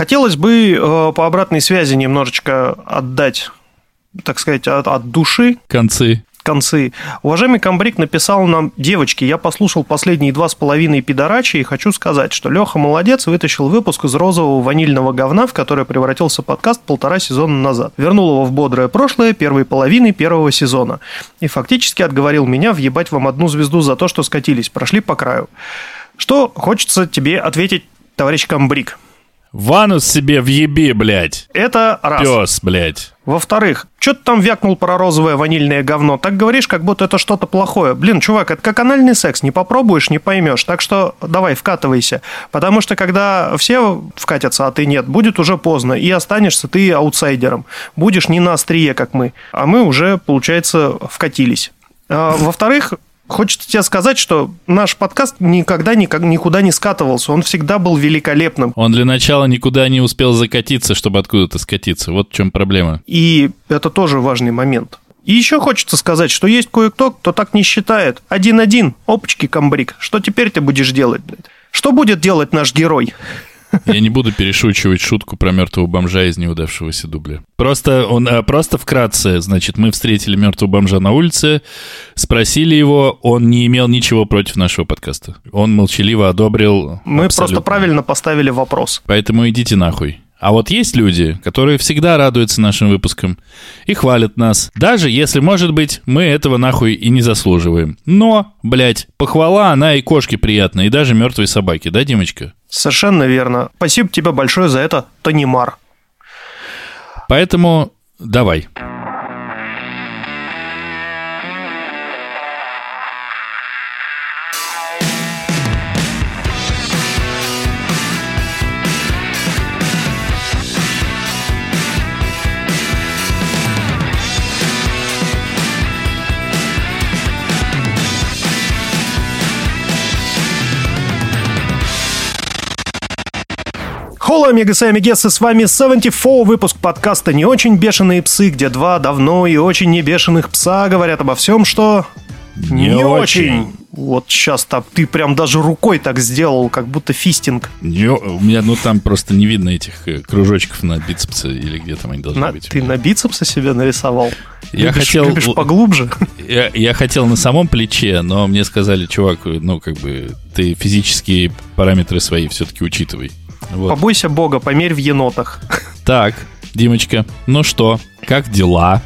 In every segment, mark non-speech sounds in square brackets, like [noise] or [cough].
Хотелось бы э, по обратной связи немножечко отдать, так сказать, от, от души. Концы концы. Уважаемый комбриг написал нам, девочки, я послушал последние два с половиной пидорачи и хочу сказать, что Леха молодец, вытащил выпуск из розового ванильного говна, в который превратился подкаст полтора сезона назад. Вернул его в бодрое прошлое первой половины первого сезона. И фактически отговорил меня въебать вам одну звезду за то, что скатились, прошли по краю. Что хочется тебе ответить, товарищ комбриг? Ванус себе в ебе, блядь. Это раз. Пес, блядь. Во-вторых, что ты там вякнул про розовое ванильное говно? Так говоришь, как будто это что-то плохое. Блин, чувак, это как анальный секс. Не попробуешь, не поймешь. Так что давай, вкатывайся. Потому что когда все вкатятся, а ты нет, будет уже поздно. И останешься ты аутсайдером. Будешь не на острие, как мы. А мы уже, получается, вкатились. А, во-вторых, Хочется тебе сказать, что наш подкаст никогда никак, никуда не скатывался. Он всегда был великолепным. Он для начала никуда не успел закатиться, чтобы откуда-то скатиться. Вот в чем проблема. И это тоже важный момент. И еще хочется сказать, что есть кое-кто, кто так не считает. Один-один, опачки, комбриг. Что теперь ты будешь делать? Что будет делать наш герой? Я не буду перешучивать шутку про мертвого бомжа из неудавшегося дубля. Просто, он, а, просто вкратце, значит, мы встретили мертвого бомжа на улице, спросили его, он не имел ничего против нашего подкаста. Он молчаливо одобрил. Мы абсолютно. просто правильно поставили вопрос. Поэтому идите нахуй. А вот есть люди, которые всегда радуются нашим выпускам и хвалят нас, даже если, может быть, мы этого нахуй и не заслуживаем. Но, блядь, похвала, она и кошке приятна, и даже мертвой собаке, да, Димочка? Совершенно верно. Спасибо тебе большое за это, Танимар. Поэтому давай. Холо, амигасы и амигесы, с вами 74 выпуск подкаста «Не очень бешеные псы», где два давно и очень не бешеных пса говорят обо всем, что... Не, не очень. очень. Вот сейчас так ты прям даже рукой так сделал, как будто фистинг. Не, у меня, ну там просто не видно этих э, кружочков на бицепсе или где там они должны на, быть. Ты на бицепсе себе нарисовал? Я любишь, хотел... Любишь поглубже? Я, я хотел на самом плече, но мне сказали, чувак, ну как бы ты физические параметры свои все-таки учитывай. Вот. Побойся бога, померь в енотах. Так, Димочка, ну что, как дела?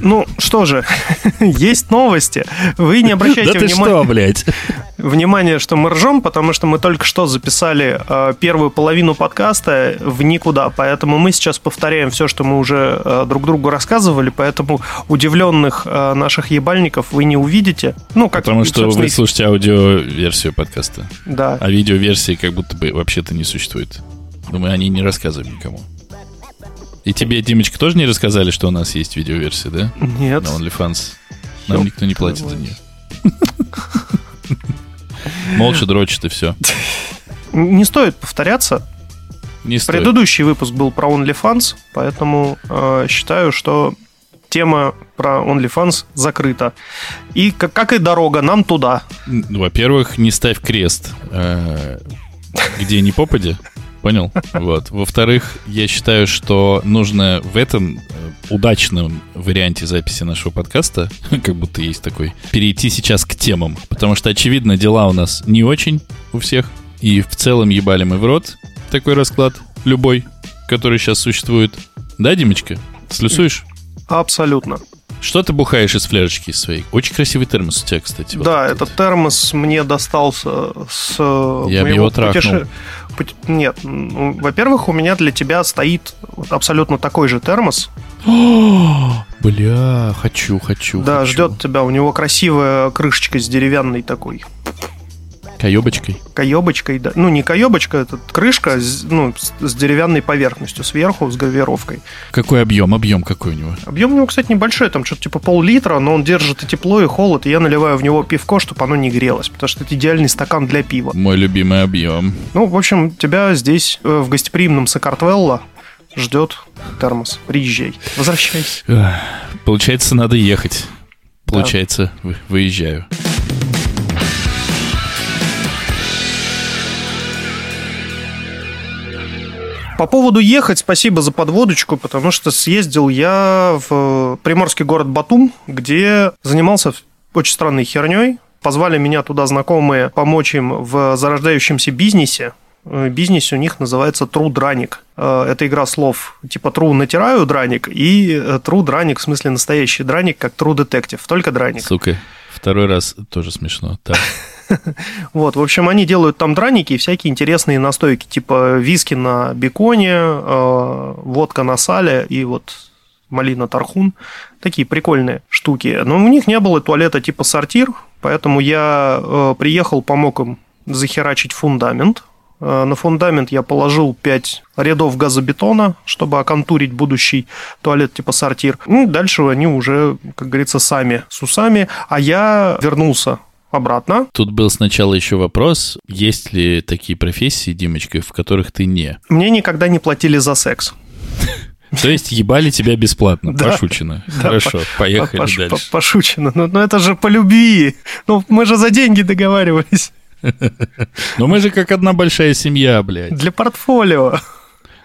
Ну, что же, [laughs] есть новости. Вы не обращайте да внимания... что, блядь? Внимание, что мы ржем, потому что мы только что записали э, первую половину подкаста в никуда, поэтому мы сейчас повторяем все, что мы уже э, друг другу рассказывали, поэтому удивленных э, наших ебальников вы не увидите. Ну, как, потому что вы слушаете аудиоверсию подкаста. Да. А видеоверсии как будто бы вообще-то не существует. Думаю, они не рассказывают никому. И тебе, Димочка, тоже не рассказали, что у нас есть видеоверсия, да? Нет. На OnlyFans. Нам никто не платит за нее. Молча дрочит и все. Не стоит повторяться. Не стоит. Предыдущий выпуск был про OnlyFans, поэтому э, считаю, что тема про OnlyFans закрыта. И как, как и дорога, нам туда. Во-первых, не ставь крест. Э, где не попади. Понял? Вот. Во-вторых, я считаю, что нужно в этом э, удачном варианте записи нашего подкаста, [laughs] как будто есть такой, перейти сейчас к темам. Потому что, очевидно, дела у нас не очень у всех. И в целом ебали мы в рот такой расклад, любой, который сейчас существует. Да, Димочка? Слюсуешь? Абсолютно. Что ты бухаешь из фляжечки своей? Очень красивый термос у тебя, кстати. Да, вот этот термос мне достался с Я моего его. Путеше... Нет, ну, во-первых, у меня для тебя стоит абсолютно такой же термос. [gasps] Бля, хочу, хочу. Да, хочу. ждет тебя. У него красивая крышечка с деревянной такой. Каебочкой? Каебочкой, да. Ну, не каебочка, это крышка ну, с деревянной поверхностью, сверху с гравировкой. Какой объем? Объем какой у него? Объем у него, кстати, небольшой, там что-то типа пол-литра, но он держит и тепло, и холод, и я наливаю в него пивко, чтобы оно не грелось, потому что это идеальный стакан для пива. Мой любимый объем. Ну, в общем, тебя здесь, э, в гостеприимном Сакартвелло, ждет термос. Приезжай. Возвращайся. Получается, надо ехать. Получается, да. выезжаю. По поводу ехать, спасибо за подводочку, потому что съездил я в приморский город Батум, где занимался очень странной херней. Позвали меня туда знакомые помочь им в зарождающемся бизнесе. Э, бизнес у них называется True Драник. Э, это игра слов типа True натираю драник и э, True Драник, в смысле настоящий драник, как True Detective, только драник. Сука, второй раз тоже смешно. Так. [laughs] [laughs] Вот, в общем, они делают там драники и всякие интересные настойки, типа виски на беконе, водка на сале и вот малина тархун. Такие прикольные штуки. Но у них не было туалета типа сортир, поэтому я приехал, помог им захерачить фундамент. Э, на фундамент я положил 5 рядов газобетона, чтобы оконтурить будущий туалет типа сортир. Ну, дальше они уже, как говорится, сами с усами. А я вернулся обратно. Тут был сначала еще вопрос, есть ли такие профессии, Димочка, в которых ты не? Мне никогда не платили за секс. То есть ебали тебя бесплатно, [laughs] да, пошучено. Да, Хорошо, по, поехали пош, дальше. Пошучено, но, но это же по любви. Ну, мы же за деньги договаривались. [laughs] Но мы же как одна большая семья, блядь. Для портфолио.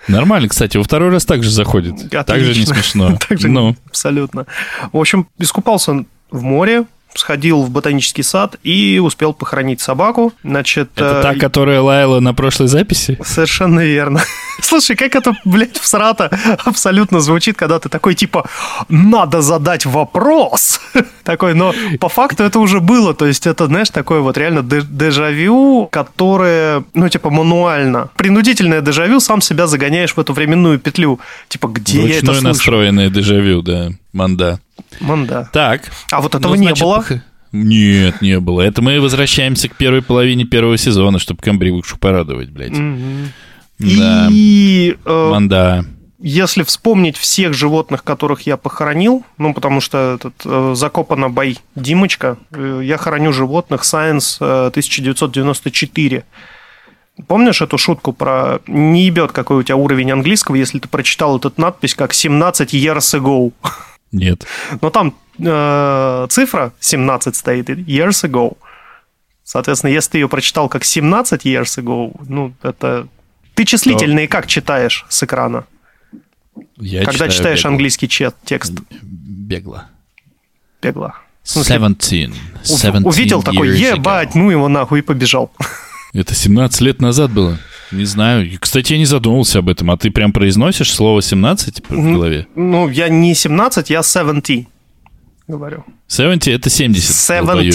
Нормально, кстати, во второй раз также заходит. Отлично. Так же не смешно. [laughs] так же ну. абсолютно. В общем, искупался в море, сходил в ботанический сад и успел похоронить собаку. Значит, это та, э, которая лаяла на прошлой записи? Совершенно верно. Слушай, как это, блядь, всрато абсолютно звучит, когда ты такой, типа, надо задать вопрос. [laughs] такой, но по факту это уже было. То есть это, знаешь, такое вот реально дежавю, которое, ну, типа, мануально. Принудительное дежавю, сам себя загоняешь в эту временную петлю. Типа, где Ручной я это слышу? настроенное дежавю, да, манда. Манда. Так. А вот этого ну, значит, не было? Нет, не было. Это мы возвращаемся к первой половине первого сезона, чтобы Камбривушу порадовать, блядь. Mm-hmm. Да. И... Э, Манда. Если вспомнить всех животных, которых я похоронил, ну, потому что этот э, закопана бой Димочка, э, я хороню животных Science э, 1994. Помнишь эту шутку про не ебет, какой у тебя уровень английского, если ты прочитал эту надпись как 17 years ago? Нет. Но там э, цифра 17 стоит, years ago. Соответственно, если ты ее прочитал как 17 years ago, ну, это... Ты числительные То... как читаешь с экрана? Я Когда читаешь бегло. английский чет, текст? Бегло. Бегло. Seventeen. Seventeen Увидел такой, ебать, ну его нахуй, и побежал. [laughs] Это 17 лет назад было. Не знаю. Кстати, я не задумывался об этом. А ты прям произносишь слово 17 в голове? Ну, я не 17, я 70 говорю. 70 это 70. 17.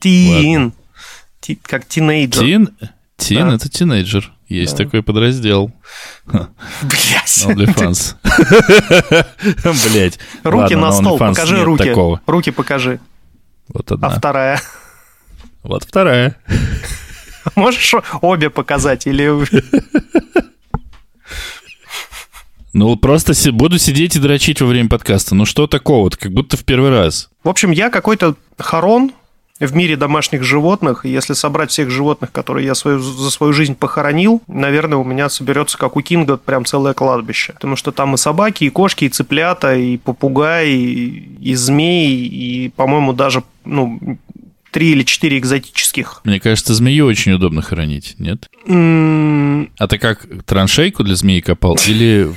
Тин. Как тинейджер. Тин? Тин да. это тинейджер. Есть да. такой подраздел. Блять. OnlyFans. [laughs] Блять. Руки на стол, покажи руки. Руки покажи. Вот одна. А вторая? Вот вторая. [laughs] Можешь обе показать или... Ну, просто буду сидеть и дрочить во время подкаста. Ну, что такого? Как будто в первый раз. В общем, я какой-то хорон в мире домашних животных. Если собрать всех животных, которые я свою, за свою жизнь похоронил, наверное, у меня соберется, как у Кинга, прям целое кладбище. Потому что там и собаки, и кошки, и цыплята, и попугаи, и, и змеи, и, по-моему, даже ну, три или четыре экзотических. Мне кажется, змею очень удобно хранить, нет? Mm. А ты как, траншейку для змеи копал или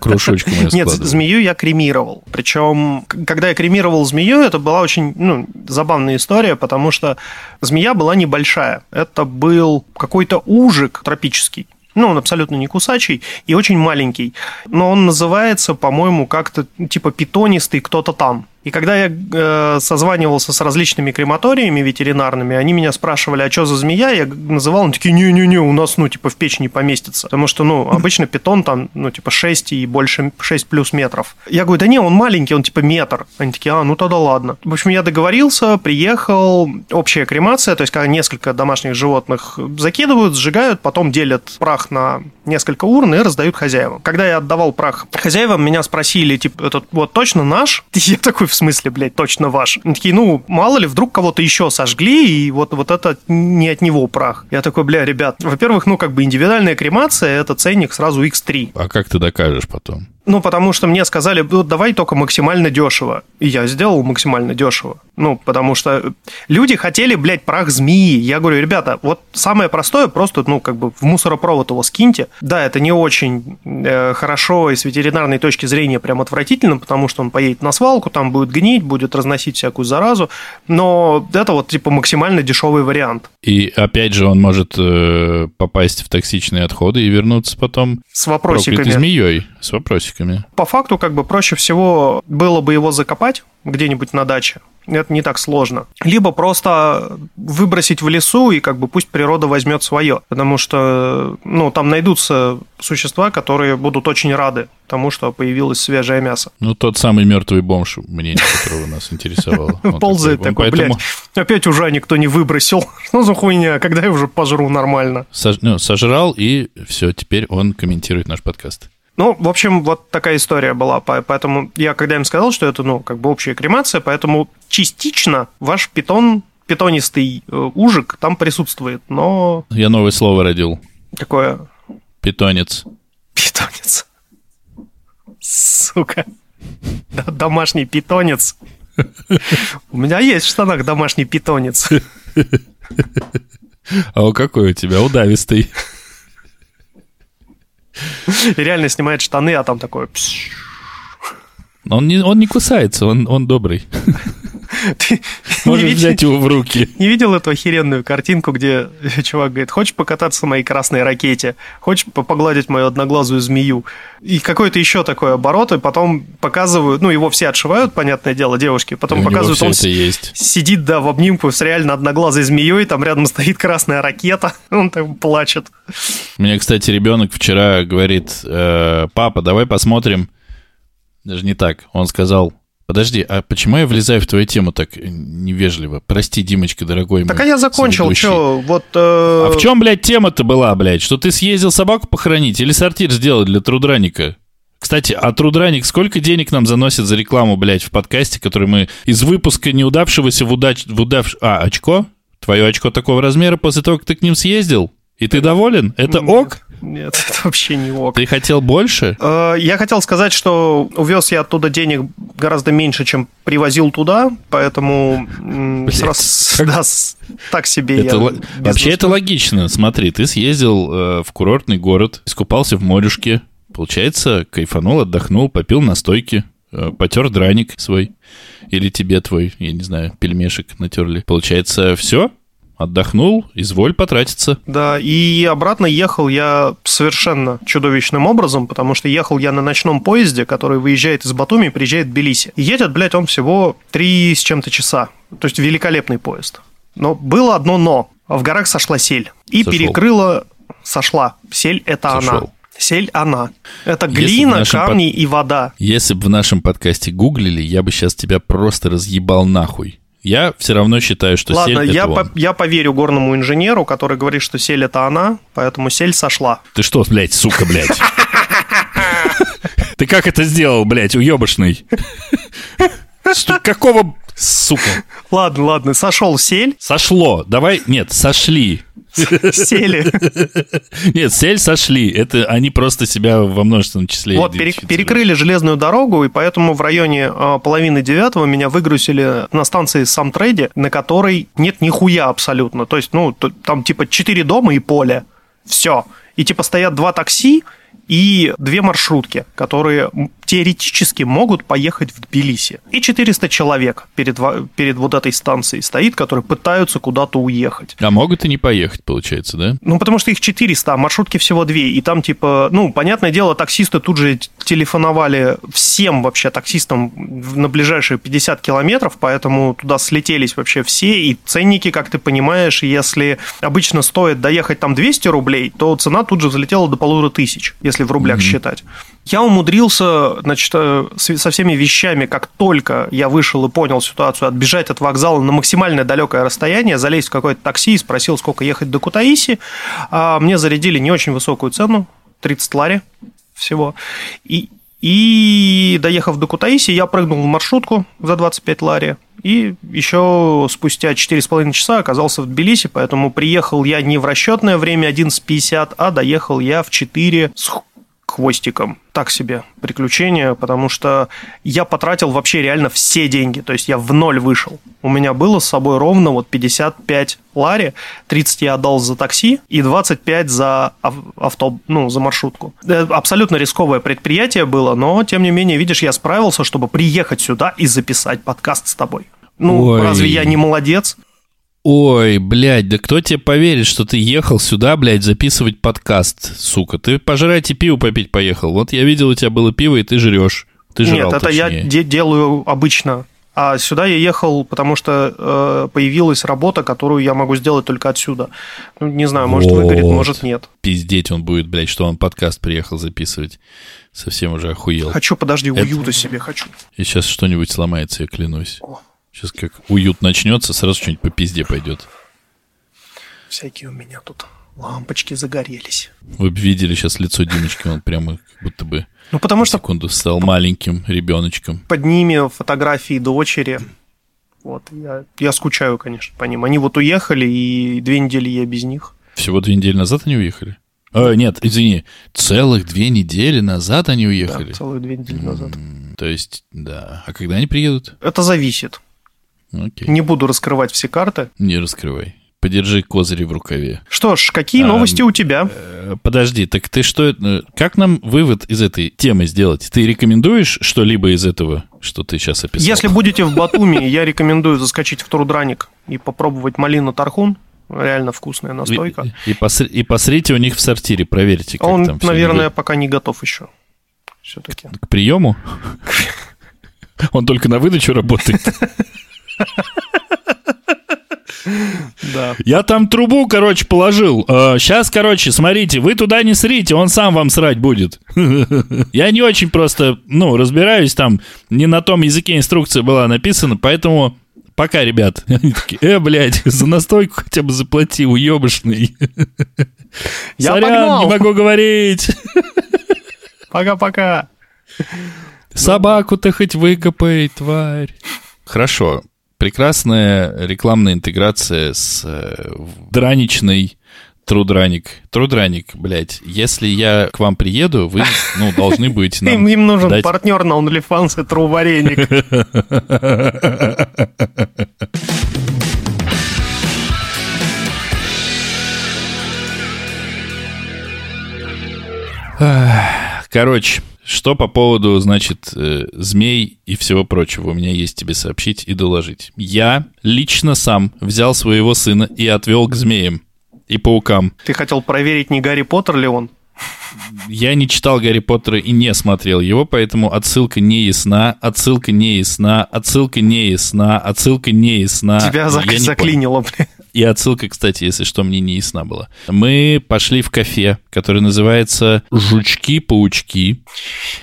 кружочком ее [laughs] Нет, змею я кремировал. Причем, когда я кремировал змею, это была очень ну, забавная история, потому что змея была небольшая. Это был какой-то ужик тропический. Ну, он абсолютно не кусачий и очень маленький. Но он называется, по-моему, как-то типа питонистый кто-то там. И когда я э, созванивался с различными крематориями ветеринарными, они меня спрашивали, а что за змея? Я называл, они такие, не-не-не, у нас, ну, типа, в печь не поместится. Потому что, ну, [laughs] обычно питон там, ну, типа, 6 и больше, 6 плюс метров. Я говорю, да не, он маленький, он, типа, метр. Они такие, а, ну, тогда ладно. В общем, я договорился, приехал, общая кремация, то есть, когда несколько домашних животных закидывают, сжигают, потом делят прах на несколько урн и раздают хозяевам. Когда я отдавал прах хозяевам, меня спросили, типа, этот вот точно наш? [laughs] Я такой, смысле, блядь, точно ваш? Они такие, ну, мало ли, вдруг кого-то еще сожгли, и вот, вот это не от него прах. Я такой, бля, ребят, во-первых, ну, как бы индивидуальная кремация, это ценник сразу X3. А как ты докажешь потом? Ну, потому что мне сказали, ну, давай только максимально дешево. И я сделал максимально дешево. Ну, потому что люди хотели, блядь, прах змеи. Я говорю, ребята, вот самое простое, просто, ну, как бы в мусоропровод его скиньте. Да, это не очень э, хорошо и с ветеринарной точки зрения прям отвратительно, потому что он поедет на свалку, там будет гнить, будет разносить всякую заразу. Но это вот, типа, максимально дешевый вариант. И опять же, он может э, попасть в токсичные отходы и вернуться потом с вопросиками. змеей, с вопросиками. По факту, как бы проще всего было бы его закопать где-нибудь на даче, это не так сложно. Либо просто выбросить в лесу и как бы пусть природа возьмет свое. Потому что, ну, там найдутся существа, которые будут очень рады тому, что появилось свежее мясо. Ну, тот самый мертвый бомж, мнение которого нас интересовало. Ползает такой, блядь, опять уже никто не выбросил. Что [laughs] за хуйня, когда я уже пожру нормально? Ну, сожрал, и все, теперь он комментирует наш подкаст. Ну, в общем, вот такая история была. Поэтому я когда им сказал, что это, ну, как бы общая кремация, поэтому частично ваш питон, питонистый э, ужик там присутствует, но... Я новое слово родил. Какое? Питонец. Питонец. Сука. Домашний питонец. У меня есть в штанах домашний питонец. А какой у тебя? Удавистый. [laughs] И реально снимает штаны, а там такое... Он не, он не кусается, он, он добрый. [laughs] [laughs] Ты Можешь взять его в руки. [laughs] Не видел эту охеренную картинку, где чувак говорит, хочешь покататься на моей красной ракете? Хочешь погладить мою одноглазую змею? И какой-то еще такой оборот, и потом показывают, ну, его все отшивают, понятное дело, девушки, потом показывают, он есть. сидит, да, в обнимку с реально одноглазой змеей, там рядом стоит красная ракета, [laughs] он там плачет. Мне, кстати, ребенок вчера говорит, э, папа, давай посмотрим, даже не так, он сказал, Подожди, а почему я влезаю в твою тему так невежливо? Прости, Димочка, дорогой Так а я закончил, что, вот... Э... А в чем, блядь, тема-то была, блядь? Что ты съездил собаку похоронить или сортир сделать для трудраника? Кстати, а Трудраник сколько денег нам заносит за рекламу, блядь, в подкасте, который мы из выпуска неудавшегося в удач... В удав... А, очко? Твое очко такого размера после того, как ты к ним съездил? И ты доволен? Это ок? Нет, [laughs] это вообще не ок. Ты хотел больше? Э, я хотел сказать, что увез я оттуда денег гораздо меньше, чем привозил туда, поэтому сраз, [laughs] да, так себе это я... Вообще это логично. Смотри, ты съездил э, в курортный город, искупался в морюшке, получается, кайфанул, отдохнул, попил настойки, э, потер драник свой. Или тебе твой, я не знаю, пельмешек натерли. Получается, все? Отдохнул, изволь потратиться. Да, и обратно ехал я совершенно чудовищным образом, потому что ехал я на ночном поезде, который выезжает из Батуми и приезжает в Тбилиси. И едет, блядь, он всего три с чем-то часа. То есть великолепный поезд. Но было одно но. В горах сошла сель. И Сошел. перекрыла... Сошла. Сель – это Сошел. она. Сель она. Это глина, камни под... и вода. Если бы в нашем подкасте гуглили, я бы сейчас тебя просто разъебал нахуй. Я все равно считаю, что Ладно, сель я это он. я поверю горному инженеру, который говорит, что сель это она, поэтому сель сошла. Ты что, блядь, сука, блядь? [laughs] Ты как это сделал, блядь, уебышный? Какого, сука? Ладно, ладно, сошел сель. Сошло, давай, нет, сошли. Сели. Нет, сель сошли. Это они просто себя во множественном числе Вот, перекрыли железную дорогу, и поэтому в районе э, половины девятого меня выгрузили на станции Самтрейде, на которой нет нихуя абсолютно. То есть, ну, там типа четыре дома и поле. Все. И типа стоят два такси, и две маршрутки, которые теоретически могут поехать в Тбилиси. И 400 человек перед, перед вот этой станцией стоит, которые пытаются куда-то уехать. А могут и не поехать, получается, да? Ну, потому что их 400, а маршрутки всего две. И там, типа, ну, понятное дело, таксисты тут же телефоновали всем вообще таксистам на ближайшие 50 километров, поэтому туда слетелись вообще все. И ценники, как ты понимаешь, если обычно стоит доехать там 200 рублей, то цена тут же взлетела до полутора тысяч, если в рублях mm-hmm. считать. Я умудрился, значит, э, со всеми вещами, как только я вышел и понял ситуацию, отбежать от вокзала на максимально далекое расстояние, залезть в какое-то такси и спросил, сколько ехать до Кутаиси. А мне зарядили не очень высокую цену, 30 лари всего. И, и доехав до Кутаиси, я прыгнул в маршрутку за 25 лари. И еще спустя 4,5 часа оказался в Тбилиси, поэтому приехал я не в расчетное время 11.50, а доехал я в 4 с хвостиком. Так себе приключение, потому что я потратил вообще реально все деньги. То есть я в ноль вышел. У меня было с собой ровно вот 55 лари, 30 я отдал за такси и 25 за авто, ну, за маршрутку. Э, абсолютно рисковое предприятие было, но тем не менее, видишь, я справился, чтобы приехать сюда и записать подкаст с тобой. Ну, Ой. разве я не молодец? Ой, блядь, да кто тебе поверит, что ты ехал сюда, блядь, записывать подкаст, сука? Ты пожрать и пиво попить поехал. Вот я видел, у тебя было пиво, и ты жрешь. Ты жрал, Нет, это точнее. я де- делаю обычно. А сюда я ехал, потому что э, появилась работа, которую я могу сделать только отсюда. Ну, не знаю, может вот. выгорит, может нет. Пиздеть он будет, блядь, что он подкаст приехал записывать. Совсем уже охуел. Хочу, подожди, уюта себе хочу. И сейчас что-нибудь сломается, я клянусь. О. Сейчас как уют начнется, сразу что-нибудь по пизде пойдет. Всякие у меня тут лампочки загорелись. Вы бы видели сейчас лицо Димочки, он прямо как будто бы ну, потому что секунду стал маленьким ребеночком. Под ними фотографии дочери. Вот, я, я скучаю, конечно, по ним. Они вот уехали, и две недели я без них. Всего две недели назад они уехали? А, нет, извини, целых две недели назад они уехали? Да, целых две недели назад. То есть, да. А когда они приедут? Это зависит. Окей. Не буду раскрывать все карты. Не раскрывай. Подержи козыри в рукаве. Что ж, какие а, новости у тебя? Э, подожди, так ты что... Э, как нам вывод из этой темы сделать? Ты рекомендуешь что-либо из этого, что ты сейчас описал? Если будете в Батуми, я рекомендую заскочить в Трудраник и попробовать малину тархун. Реально вкусная настойка. И, и, посри, и посрите у них в сортире, проверьте, как Он, там наверное, пока не готов еще. Все-таки. К приему? [laughs] Он только на выдачу работает. [laughs] Да. Я там трубу, короче, положил. Сейчас, э, короче, смотрите, вы туда не срите, он сам вам срать будет. [laughs] Я не очень просто, ну, разбираюсь там, не на том языке инструкция была написана, поэтому пока, ребят. [laughs] Они такие, э, блядь, [laughs] за настойку хотя бы заплати, уебышный. Я Сорян, погнал. не могу говорить. Пока-пока. Собаку-то хоть выкопай, тварь. Хорошо. Прекрасная рекламная интеграция с э, драничной Трудраник. Трудраник, блядь, если я к вам приеду, вы, ну, должны быть [laughs] нам Им, им нужен дать... партнер на OnlyFans и Трувареник. [laughs] Короче, что по поводу, значит, э, змей и всего прочего у меня есть тебе сообщить и доложить. Я лично сам взял своего сына и отвел к змеям и паукам. Ты хотел проверить, не Гарри Поттер ли он? Я не читал Гарри Поттера и не смотрел его, поэтому отсылка не ясна, отсылка не ясна, отсылка не ясна, отсылка не ясна. Тебя зак- заклинило, блин. И отсылка, кстати, если что, мне не ясна была. Мы пошли в кафе, которое называется «Жучки-паучки».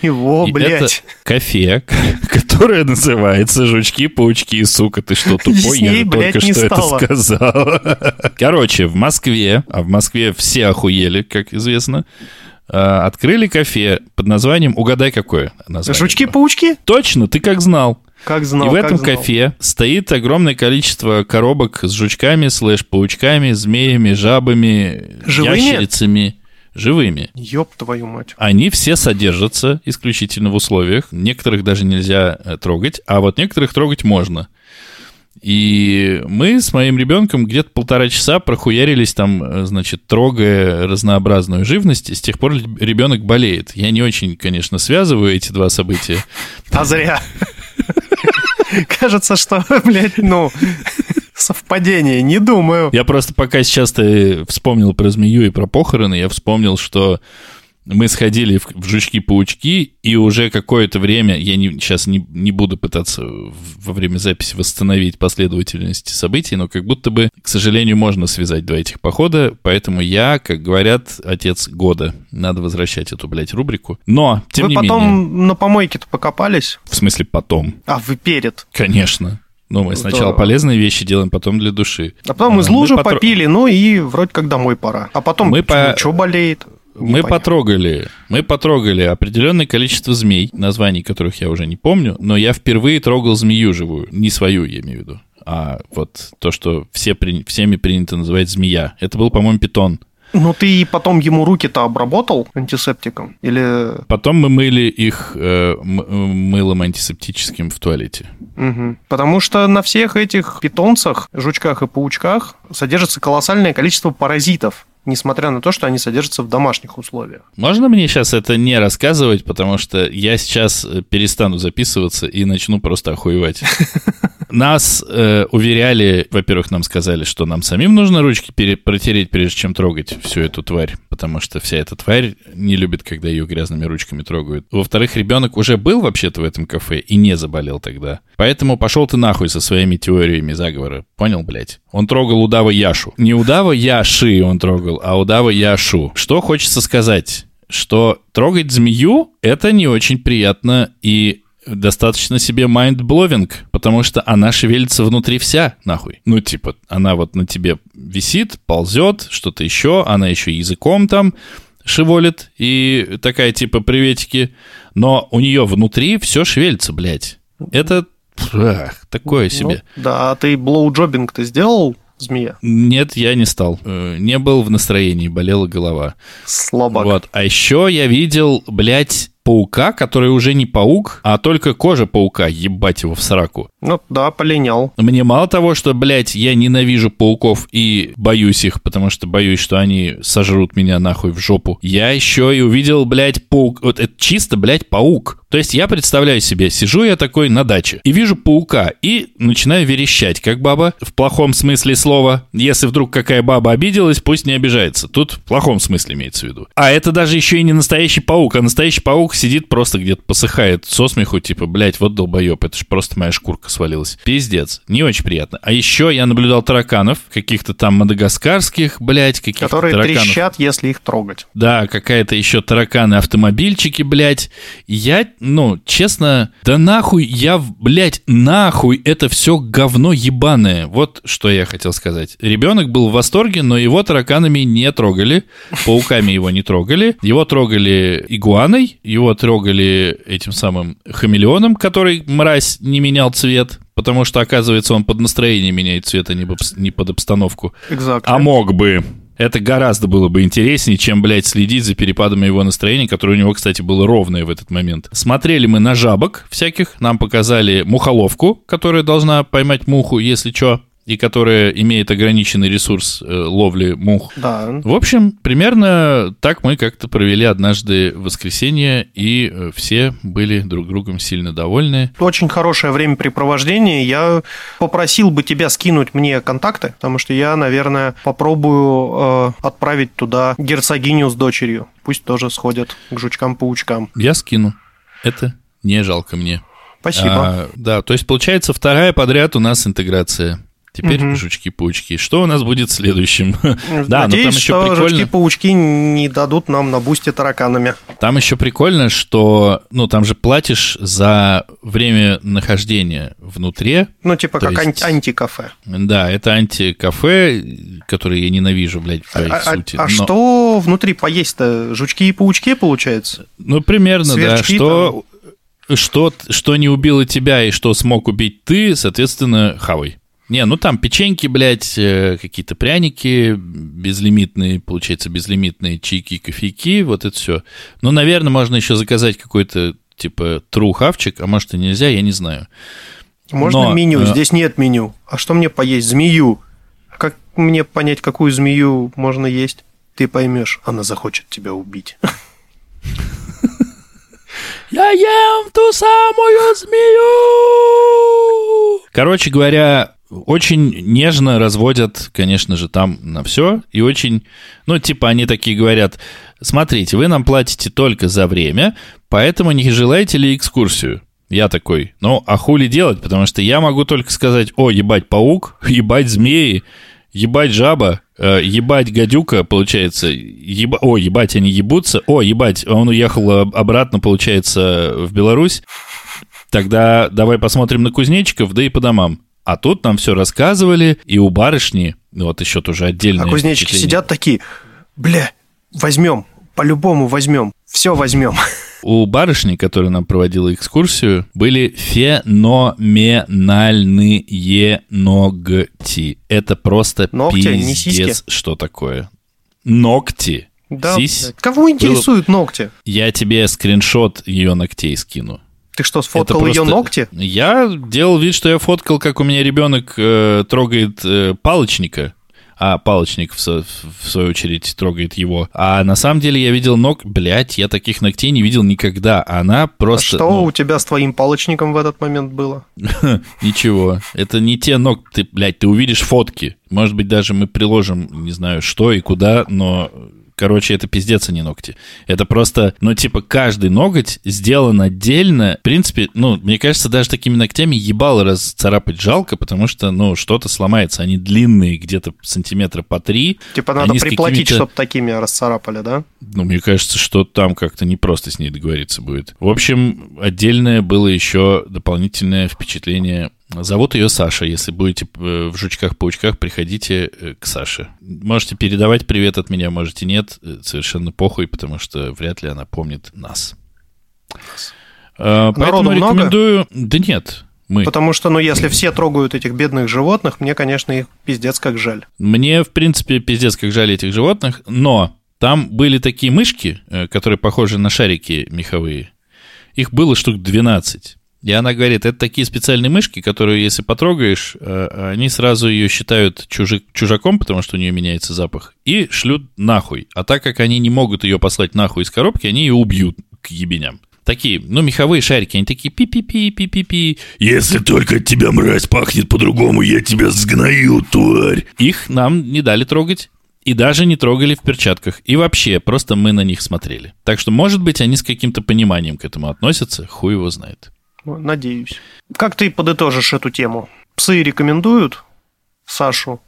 Его, блядь. Это кафе, [laughs] которое называется «Жучки-паучки». Сука, ты что, тупой? Я же только что стало. это сказал. [laughs] Короче, в Москве, а в Москве все охуели, как известно, а, открыли кафе под названием «Угадай, какое название». Жучки-паучки? Точно, ты как знал. Как знал, И в этом кафе стоит огромное количество коробок с жучками, слэш-паучками, змеями, жабами, Живыми? ящерицами. Живыми. Ёб твою мать. Они все содержатся исключительно в условиях. Некоторых даже нельзя э, трогать, а вот некоторых трогать можно. И мы с моим ребенком где-то полтора часа прохуярились там, э, значит, трогая разнообразную живность, и с тех пор ребенок болеет. Я не очень, конечно, связываю эти два события. А зря. Кажется, что, блядь, ну, совпадение, не думаю. Я просто пока сейчас ты вспомнил про змею и про похороны, я вспомнил, что мы сходили в, в жучки-паучки, и уже какое-то время, я не, сейчас не, не буду пытаться во время записи восстановить последовательность событий, но как будто бы, к сожалению, можно связать два этих похода, поэтому я, как говорят, отец года. Надо возвращать эту, блядь, рубрику. Но, тем вы не менее... Вы потом на помойке-то покопались? В смысле потом? А, вы перед? Конечно. Ну, мы сначала Здорово. полезные вещи делаем, потом для души. А потом из лужи потр... попили, ну и вроде как домой пора. А потом мы по... что болеет? Мы потрогали, мы потрогали определенное количество змей, названий которых я уже не помню, но я впервые трогал змею живую, не свою, я имею в виду, а вот то, что все, всеми принято называть змея. Это был, по-моему, питон. Ну ты потом ему руки-то обработал антисептиком? Или... Потом мы мыли их э, мылом антисептическим в туалете. Угу. Потому что на всех этих питомцах, жучках и паучках содержится колоссальное количество паразитов несмотря на то, что они содержатся в домашних условиях. Можно мне сейчас это не рассказывать, потому что я сейчас перестану записываться и начну просто охуевать. [laughs] Нас э, уверяли, во-первых, нам сказали, что нам самим нужно ручки пере- протереть, прежде чем трогать всю эту тварь, потому что вся эта тварь не любит, когда ее грязными ручками трогают. Во-вторых, ребенок уже был вообще-то в этом кафе и не заболел тогда. Поэтому пошел ты нахуй со своими теориями заговора. Понял, блядь? Он трогал удава Яшу. Не удава Яши он трогал, а удава Яшу. Что хочется сказать? Что трогать змею — это не очень приятно и достаточно себе mind-blowing, потому что она шевелится внутри вся, нахуй. Ну, типа, она вот на тебе висит, ползет, что-то еще, она еще языком там шевелит, и такая типа приветики, но у нее внутри все шевелится, блядь. Это ах, такое ну, себе. Ну, да, а ты blowjobing ты сделал змея? Нет, я не стал. Э, не был в настроении, болела голова. Слабак. Вот. А еще я видел, блядь, паука, который уже не паук, а только кожа паука, ебать его в сраку. Ну да, полинял. Мне мало того, что, блядь, я ненавижу пауков и боюсь их, потому что боюсь, что они сожрут меня нахуй в жопу. Я еще и увидел, блядь, паук. Вот это чисто, блядь, паук. То есть я представляю себе, сижу я такой на даче и вижу паука и начинаю верещать, как баба, в плохом смысле слова. Если вдруг какая баба обиделась, пусть не обижается. Тут в плохом смысле имеется в виду. А это даже еще и не настоящий паук, а настоящий паук сидит просто где-то посыхает со смеху, типа, блядь, вот долбоеб, это же просто моя шкурка свалилась. Пиздец. Не очень приятно. А еще я наблюдал тараканов, каких-то там мадагаскарских, блядь, каких-то Которые тараканов. трещат, если их трогать. Да, какая-то еще тараканы-автомобильчики, блядь. Я ну, честно, да нахуй я, блядь, нахуй это все говно ебаное. Вот что я хотел сказать. Ребенок был в восторге, но его тараканами не трогали, пауками его не трогали, его трогали игуаной, его трогали этим самым хамелеоном, который, мразь, не менял цвет, потому что, оказывается, он под настроение меняет цвет, а не под обстановку. Exactly. А мог бы. Это гораздо было бы интереснее, чем, блядь, следить за перепадами его настроения, которое у него, кстати, было ровное в этот момент. Смотрели мы на жабок всяких, нам показали мухоловку, которая должна поймать муху, если что и которая имеет ограниченный ресурс э, ловли мух. Да. В общем, примерно так мы как-то провели однажды воскресенье, и э, все были друг другом сильно довольны. Очень хорошее времяпрепровождение. Я попросил бы тебя скинуть мне контакты, потому что я, наверное, попробую э, отправить туда герцогиню с дочерью. Пусть тоже сходят к жучкам-паучкам. Я скину. Это не жалко мне. Спасибо. А, да, то есть получается вторая подряд у нас интеграция. Теперь угу. жучки-паучки. Что у нас будет следующим? [laughs] да, но там еще что прикольно... жучки-паучки не дадут нам на бусте тараканами. Там еще прикольно, что, ну, там же платишь за время нахождения внутри. Ну, типа как есть... антикафе. Да, это антикафе, которое я ненавижу, блядь, в своей а, а сути. А, а но... что внутри поесть-то? Жучки и паучки, получается? Ну, примерно, Сверчки, да. Что... Там... Что, что не убило тебя и что смог убить ты, соответственно, хавай. Не, ну там печеньки, блядь, э, какие-то пряники безлимитные, получается, безлимитные чайки, кофейки, вот это все. Ну, наверное, можно еще заказать какой-то, типа, тру хавчик, а может и нельзя, я не знаю. Можно Но, меню? Э... Здесь нет меню. А что мне поесть? Змею. Как мне понять, какую змею можно есть? Ты поймешь, она захочет тебя убить. [laughs] Я ем ту самую змею! Короче говоря, очень нежно разводят, конечно же, там на все. И очень, ну, типа, они такие говорят, смотрите, вы нам платите только за время, поэтому не желаете ли экскурсию? Я такой, ну, а хули делать? Потому что я могу только сказать, о, ебать паук, [laughs] ебать змеи, ебать жаба, э, ебать гадюка, получается, еба... о, ебать они ебутся, о, ебать, он уехал обратно, получается, в Беларусь. Тогда давай посмотрим на кузнечиков, да и по домам. А тут нам все рассказывали, и у барышни, вот еще тоже отдельно. А кузнечики сидят такие, бля, возьмем, по-любому возьмем, все возьмем. [laughs] У барышни, которая нам проводила экскурсию, были феноменальные ногти. Это просто Ногти, пиздец, что такое. ногти. Да, Сись. Кого интересуют ногти? Я тебе скриншот ее ногтей скину. Ты что, сфоткал ее просто- ногти? Я делал вид, что я фоткал, как у меня ребенок э, трогает э, палочника, а палочник, в, в свою очередь, трогает его. А на самом деле я видел ног... Блять, я таких ногтей не видел никогда. Она А просто... что ну, у тебя с твоим палочником в этот момент было? [laughs] Ничего. Это не те ногти, блядь, ты увидишь фотки. Может быть, даже мы приложим, не знаю, что и куда, но... Короче, это пиздец, а не ногти. Это просто, ну, типа, каждый ноготь сделан отдельно. В принципе, ну, мне кажется, даже такими ногтями ебало расцарапать жалко, потому что, ну, что-то сломается. Они длинные, где-то сантиметра по три. Типа надо Они приплатить, чтобы такими расцарапали, да? Ну, мне кажется, что там как-то непросто с ней договориться будет. В общем, отдельное было еще дополнительное впечатление. Зовут ее Саша. Если будете э, в жучках-паучках, приходите э, к Саше. Можете передавать привет от меня, можете нет. Э, Совершенно похуй, потому что вряд ли она помнит нас. Э, Поэтому много? рекомендую... Да нет, мы. Потому что, ну, если все трогают этих бедных животных, мне, конечно, их пиздец как жаль. Мне, в принципе, пиздец, как жаль этих животных, но там были такие мышки, которые похожи на шарики меховые. Их было штук 12. И она говорит, это такие специальные мышки, которые, если потрогаешь, э, они сразу ее считают чужи- чужаком, потому что у нее меняется запах, и шлют нахуй. А так как они не могут ее послать нахуй из коробки, они ее убьют к ебеням. Такие, ну, меховые шарики, они такие пи-пи-пи, пи-пи-пи. Если только от тебя, мразь, пахнет по-другому, я тебя сгною, тварь. Их нам не дали трогать. И даже не трогали в перчатках. И вообще, просто мы на них смотрели. Так что, может быть, они с каким-то пониманием к этому относятся. Хуй его знает. Надеюсь. Как ты подытожишь эту тему? Псы рекомендуют Сашу?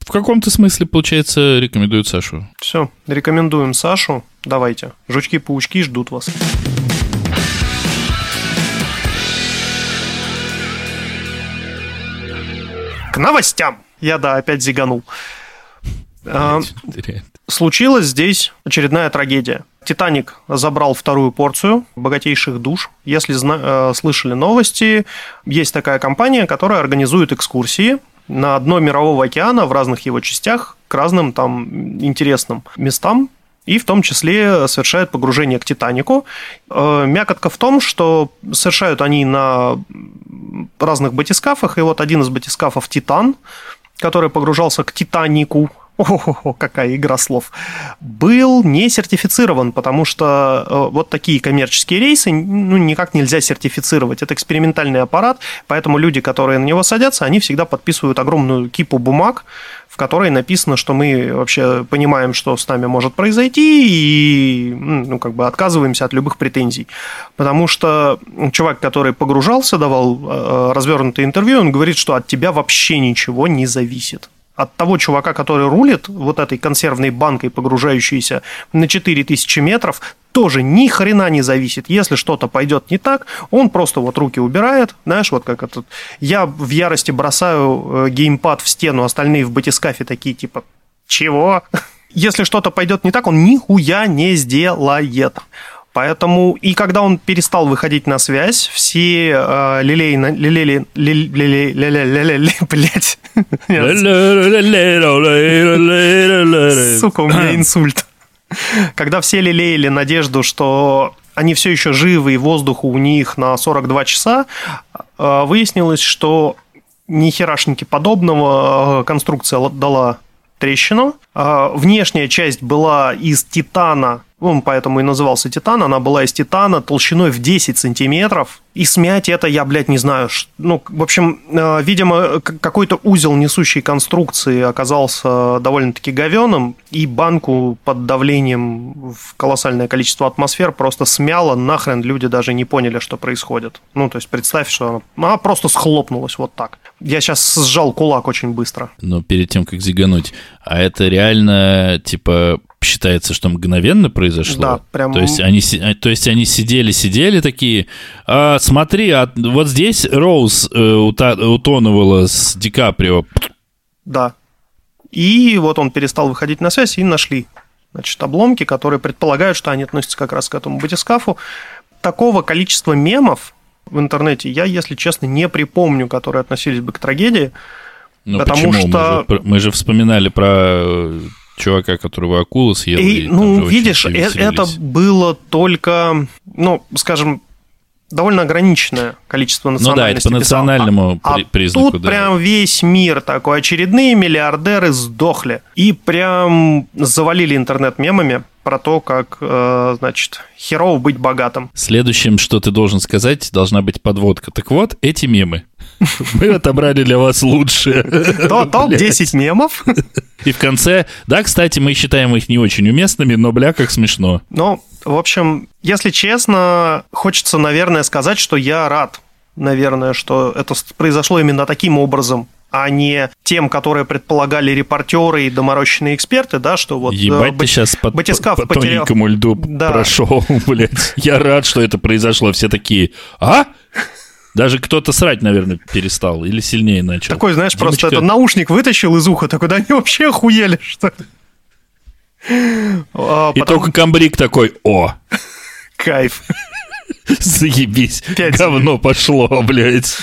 В каком-то смысле, получается, рекомендуют Сашу. Все, рекомендуем Сашу. Давайте. Жучки-паучки ждут вас. К новостям. Я, да, опять зиганул. А. Случилась здесь очередная трагедия. Титаник забрал вторую порцию богатейших душ. Если зна- э, слышали новости, есть такая компания, которая организует экскурсии на дно Мирового океана в разных его частях к разным там интересным местам. И в том числе совершает погружение к Титанику. Э, Мякотка в том, что совершают они на разных батискафах. И вот один из батискафов Титан, который погружался к Титанику, о, какая игра слов, был не сертифицирован, потому что э, вот такие коммерческие рейсы ну, никак нельзя сертифицировать. Это экспериментальный аппарат, поэтому люди, которые на него садятся, они всегда подписывают огромную кипу бумаг, в которой написано, что мы вообще понимаем, что с нами может произойти, и ну, как бы отказываемся от любых претензий. Потому что чувак, который погружался, давал э, развернутое интервью, он говорит, что от тебя вообще ничего не зависит от того чувака, который рулит вот этой консервной банкой, погружающейся на 4000 метров, тоже ни хрена не зависит. Если что-то пойдет не так, он просто вот руки убирает, знаешь, вот как этот... Я в ярости бросаю э, геймпад в стену, остальные в батискафе такие типа, чего? [laughs] Если что-то пойдет не так, он нихуя не сделает. Поэтому, и когда он перестал выходить на связь, все э, лилей, лилели, лилей, лилей, блядь. [laughs] Сука, у меня инсульт. [laughs] Когда все лелеяли надежду, что они все еще живы и воздуху у них на 42 часа, э, выяснилось, что ни херашники подобного э, конструкция дала трещину. Э, Внешняя часть была из титана, он поэтому и назывался титан, она была из титана толщиной в 10 сантиметров. И смять это я, блядь, не знаю. Ну, в общем, э, видимо, какой-то узел несущей конструкции оказался довольно-таки говеным, и банку под давлением в колоссальное количество атмосфер просто смяло, нахрен люди даже не поняли, что происходит. Ну, то есть представь, что она, она просто схлопнулась вот так. Я сейчас сжал кулак очень быстро. Но перед тем, как зигануть, а это реально, типа, считается, что мгновенно произошло? Да, прям- То есть они, то есть они сидели-сидели такие, «А, смотри, а вот здесь Роуз э, ута- утоновала с Ди Каприо. Да. И вот он перестал выходить на связь, и нашли значит, обломки, которые предполагают, что они относятся как раз к этому батискафу. Такого количества мемов в интернете я, если честно, не припомню, которые относились бы к трагедии. Ну, Потому почему? что- Мы же, мы же вспоминали про э, чувака, которого акула съела. И, и ну, видишь, э- это было только, ну, скажем, довольно ограниченное количество Ну да, это национальностей. по писал. национальному А- при- а признаку, тут да. прям весь мир такой. Очередные миллиардеры сдохли. И прям завалили интернет мемами про то, как, э, значит, херово быть богатым. Следующим, что ты должен сказать, должна быть подводка. Так вот, эти мемы. [laughs] Мы отобрали для вас лучшие. То- Топ-10 [laughs] мемов. И в конце, да, кстати, мы считаем их не очень уместными, но бля, как смешно. Ну, в общем, если честно, хочется, наверное, сказать, что я рад, наверное, что это произошло именно таким образом, а не тем, которые предполагали репортеры и доморощенные эксперты, да, что вот... э, Ебать ты бат- сейчас по, батискаф по- по потерял. тоненькому льду Да. прошел, [laughs] блядь. Я рад, что это произошло. Все такие, а? Даже кто-то срать, наверное, перестал или сильнее начал. Такой, знаешь, просто Димочка, это наушник вытащил из уха, такой, да они вообще охуели, что ли?» А, И потом- только комбриг такой, о, Кайф. заебись, говно пошло, блядь.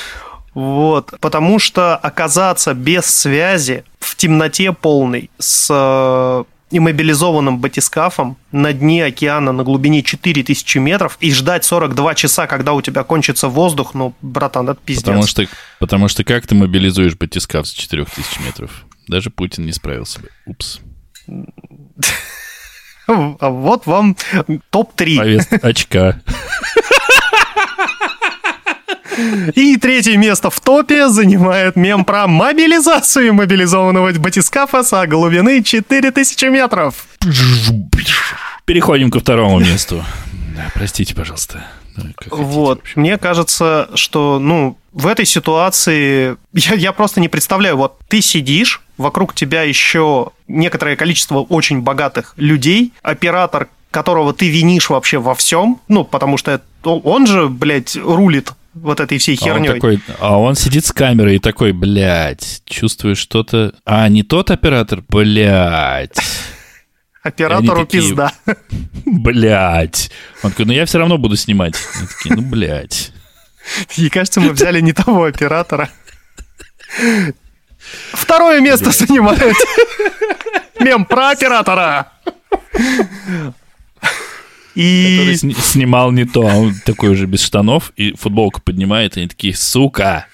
Вот, потому что оказаться без связи в темноте полной с иммобилизованным батискафом на дне океана на глубине 4000 метров и ждать 42 часа, когда у тебя кончится воздух, ну, братан, это пиздец. Потому что, потому что как ты мобилизуешь батискаф с 4000 метров? Даже Путин не справился бы. Упс. [laughs] А Вот вам топ-3. Повест очка. [laughs] И третье место в топе занимает мем про мобилизацию мобилизованного батискафа со глубины 4000 метров. Переходим ко второму месту. Да, простите, пожалуйста. Как хотите. Вот. Мне кажется, что, ну, в этой ситуации я, я просто не представляю. Вот ты сидишь, вокруг тебя еще некоторое количество очень богатых людей, оператор, которого ты винишь вообще во всем, ну, потому что это- он же, блядь, рулит вот этой всей А он, херней. такой, а он сидит с камерой и такой, блядь, чувствуешь что-то... А, не тот оператор? Блядь. [laughs] Оператору такие- пизда. [laughs] Блядь. Он такой, ну я все равно буду снимать. Они такие, ну, блядь. И кажется, мы взяли не того оператора. Второе место занимает [laughs] мем про оператора. И сни- снимал не то, а он такой уже без штанов, и футболку поднимает, и они такие, сука.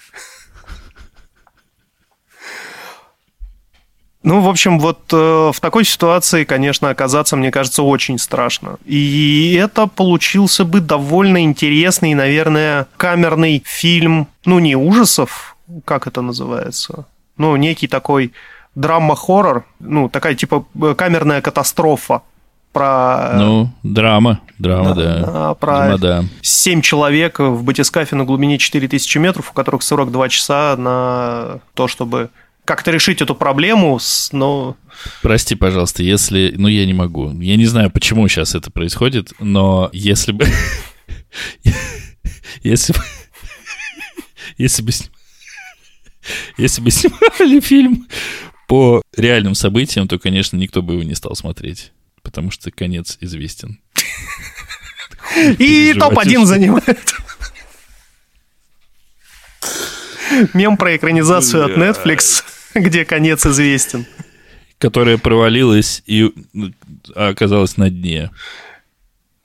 Ну, в общем, вот э, в такой ситуации, конечно, оказаться, мне кажется, очень страшно. И это получился бы довольно интересный, наверное, камерный фильм, ну, не ужасов, как это называется, ну, некий такой драма-хоррор, ну, такая типа э, камерная катастрофа про... Ну, драма, драма, да. да, про Видимо, да. Семь человек в батискафе на глубине 4000 метров, у которых 42 часа на то, чтобы как-то решить эту проблему, ну, Прости, пожалуйста, если... Ну, я не могу. Я не знаю, почему сейчас это происходит, но если бы... [laughs] Если бы... Если бы... Если бы снимали фильм по реальным событиям, то, конечно, никто бы его не стал смотреть. Потому что конец известен. И переживать топ-1 уж. занимает. Мем про экранизацию от Netflix, где конец известен. Которая провалилась и ну, оказалась на дне.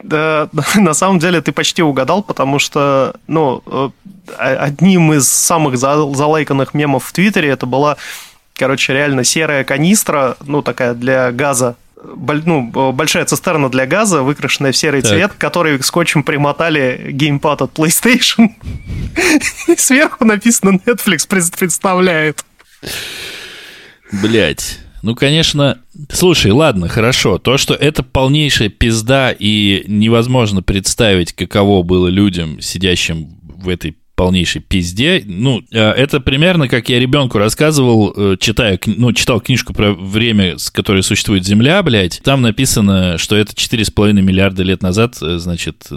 Да, [laughs] на самом деле ты почти угадал, потому что, ну, э, одним из самых за- залайканных мемов в Твиттере это была, короче, реально серая канистра, ну, такая для газа, ну, большая цистерна для газа, выкрашенная в серый Так. цвет, который скотчем примотали геймпад от PlayStation. И [laughs] сверху написано Netflix пред- представляет. Блять. Ну, конечно, слушай, ладно, хорошо. То, что это полнейшая пизда и невозможно представить, каково было людям, сидящим в этой полнейшей пизде. Ну, э, это примерно как я ребенку рассказывал, э, читая, ну, читал книжку про время, с которой существует Земля, блядь. Там написано, что это 4,5 миллиарда лет назад, э, значит,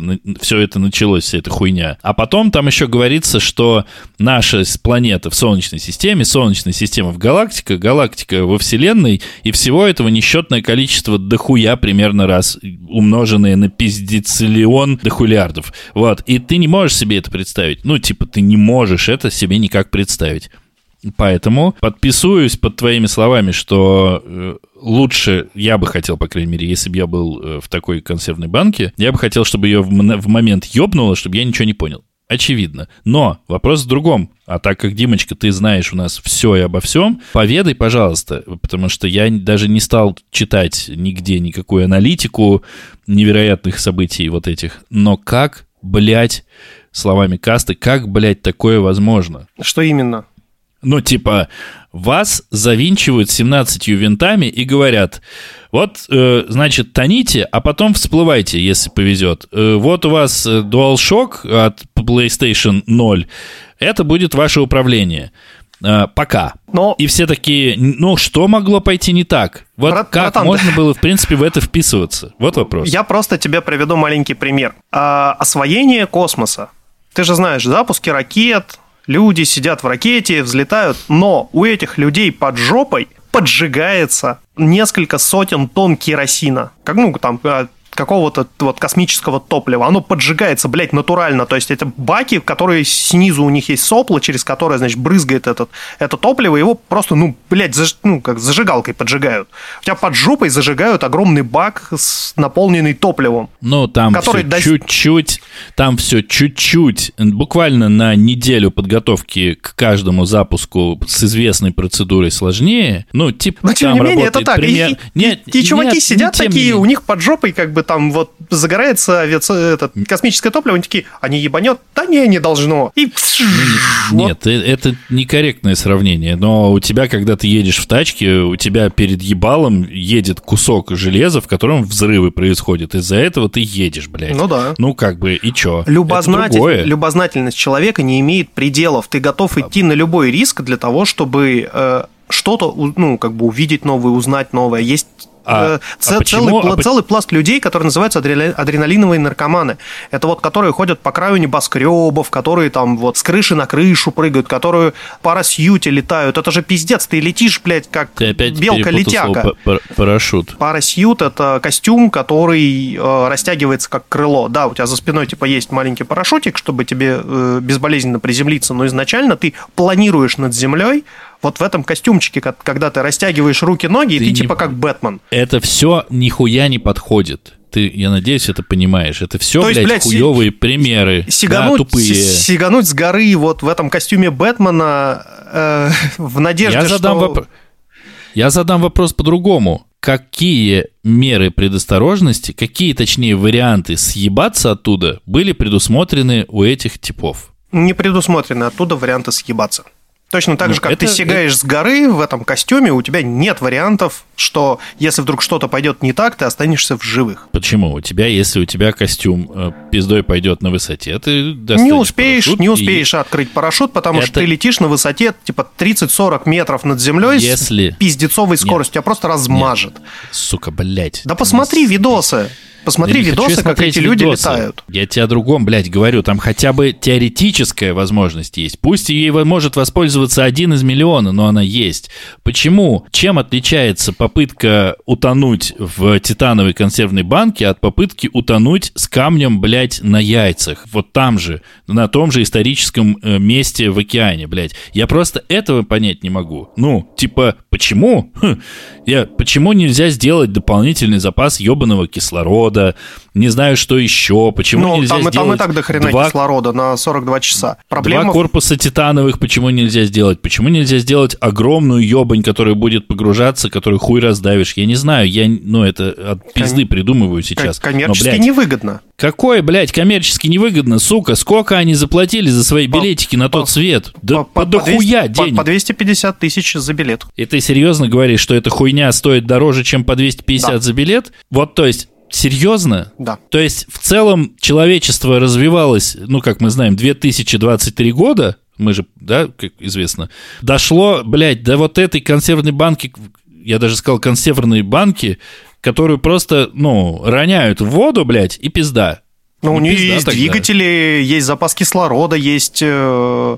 все это началось, вся эта хуйня. А потом там еще говорится, что наша планета в Солнечной системе, Солнечная система в галактике, галактика во Вселенной, и всего этого несчетное количество дохуя примерно раз, умноженное на пиздециллион дохулиардов. Вот, и ты не можешь себе это представить. Ну, типа, ты не можешь это себе никак представить. Поэтому подписываюсь под твоими словами, что э, лучше, я бы хотел, по крайней мере, если бы я был э, в такой консервной банке, я бы хотел, чтобы ее в момент ёбнуло, чтобы я ничего не понял. Очевидно. Но вопрос в другом. А так как, Димочка, ты знаешь у нас все и обо всем, поведай, пожалуйста, потому что я даже не стал читать нигде никакую аналитику невероятных событий вот этих. Но как, блядь, словами касты, как, блядь, такое возможно? Что именно? Ну, типа, вас завинчивают 17 винтами и говорят, вот, э, значит, тоните, а потом всплывайте, если повезет. Э, вот у вас э, DualShock от PlayStation 0, это будет ваше управление. Э, пока. Но И все такие, ну, что могло пойти не так? Вот Брат- как братан, можно было, в принципе, в это вписываться? Вот вопрос. Я просто тебе приведу маленький пример. А, освоение космоса. Ты же знаешь, запуски ракет, люди сидят в ракете, взлетают, но у этих людей под жопой поджигается несколько сотен тонн керосина. Как, ну, там, а, какого-то вот космического топлива. Оно поджигается, блядь, натурально. То есть это баки, которые снизу у них есть сопло, через которое, значит, брызгает этот, это топливо, его просто, ну, блядь, заж, ну, как зажигалкой поджигают. У тебя под жопой зажигают огромный бак, с, наполненный топливом. Ну, там который все до- чуть-чуть, там все чуть-чуть, буквально на неделю подготовки к каждому запуску с известной процедурой сложнее. Ну, типа, Но тем не менее, это так. Пример- И, Нет, и- и чуваки нет, сидят тем не такие, у них под жопой как бы там вот загорается авиа- этот, космическое топливо, они такие, а не ебанет? Да не, не должно. И вот. Нет, э- это некорректное сравнение, но у тебя, когда ты едешь в тачке, у тебя перед ебалом едет кусок железа, в котором взрывы происходят. Из-за этого ты едешь, блядь. Ну да. Ну, как бы, и чё? Любознатель- любознательность человека не имеет пределов. Ты готов идти на любой риск для того, чтобы э, что-то, ну, как бы увидеть новое, узнать новое. Есть А- э, ц- а почему- целый, а целый пласт людей, которые называются адрена- адреналиновые наркоманы. Это вот которые ходят по краю небоскребов, которые там вот с крыши на крышу прыгают, которые по парасьюте летают. Это же пиздец, ты летишь, блядь, как Ты опять белка перепутал слово летяга. па- пар- парашют. Парасьют – это костюм, который э, растягивается как крыло. Да, у тебя за спиной типа есть маленький парашютик, чтобы тебе э, безболезненно приземлиться, но изначально ты планируешь над землей вот в этом костюмчике, когда ты растягиваешь руки-ноги, и Ты ты не- типа как Бэтмен. Это все нихуя не подходит. Ты, я надеюсь, это понимаешь. Это все, То есть, блядь, блядь, си- хуевые примеры. Сигануть, да, тупые. си- сигануть с горы вот в этом костюме Бэтмена э, [laughs] в надежде, Я задам, что... вопро- я задам вопрос по-другому. Какие меры предосторожности, какие, точнее, варианты съебаться оттуда были предусмотрены у этих типов? Не предусмотрены оттуда варианты съебаться. Точно так Ну, же, как это- ты сигаешь с горы в этом костюме, у тебя нет вариантов, что если вдруг что-то пойдет не так, ты останешься в живых. Почему? У тебя, если у тебя костюм э, пиздой пойдет на высоте, ты Не успеешь, не и- успеешь открыть парашют, потому что Это- ты летишь на высоте типа 30-40 метров над землей Если- с пиздецовой скоростью, тебя просто размажет. Сука, блядь. Да посмотри видосы. Посмотри я видосы, как эти люди видосы. летают. Я тебе о другом, блядь, говорю. Там хотя бы теоретическая возможность есть. Пусть ей может воспользоваться один из миллиона, но она есть. Почему? Чем отличается попытка утонуть в титановой консервной банке от попытки утонуть с камнем, блядь, на яйцах? Вот там же, на том же историческом э, месте в океане, блядь. Я просто этого понять не могу. Ну, типа, почему? Хм, я, почему нельзя сделать дополнительный запас ебаного кислорода? Не знаю, что еще. Почему Ну, нельзя там, и- там и сделать так до хрена два кислорода на 42 часа. Два Проблема в- корпуса титановых почему нельзя сделать? Почему нельзя сделать огромную ебань, которая будет погружаться, которую хуй раздавишь? Я не знаю, я, ну, это от пизды придумываю сейчас. ком- коммерчески Но, блядь, невыгодно. Какое, блядь, коммерчески невыгодно, сука? Сколько они заплатили за свои По- билетики на тот по- свет? Да По- по, по 200 дохуя по- денег. По 250 тысяч за билет. И ты серьезно говоришь, что эта хуйня стоит дороже, чем по 250 Да. за билет? Вот, то есть, серьезно? Да. То есть, в целом, человечество развивалось, ну, как мы знаем, 2023 года, мы же, да, как известно, дошло, блядь, до вот этой консервной банки, я даже сказал консервной банки, которую просто, ну, роняют в воду, блядь, и пизда. Ну, у нее есть тогда. двигатели, есть запас кислорода, есть... э,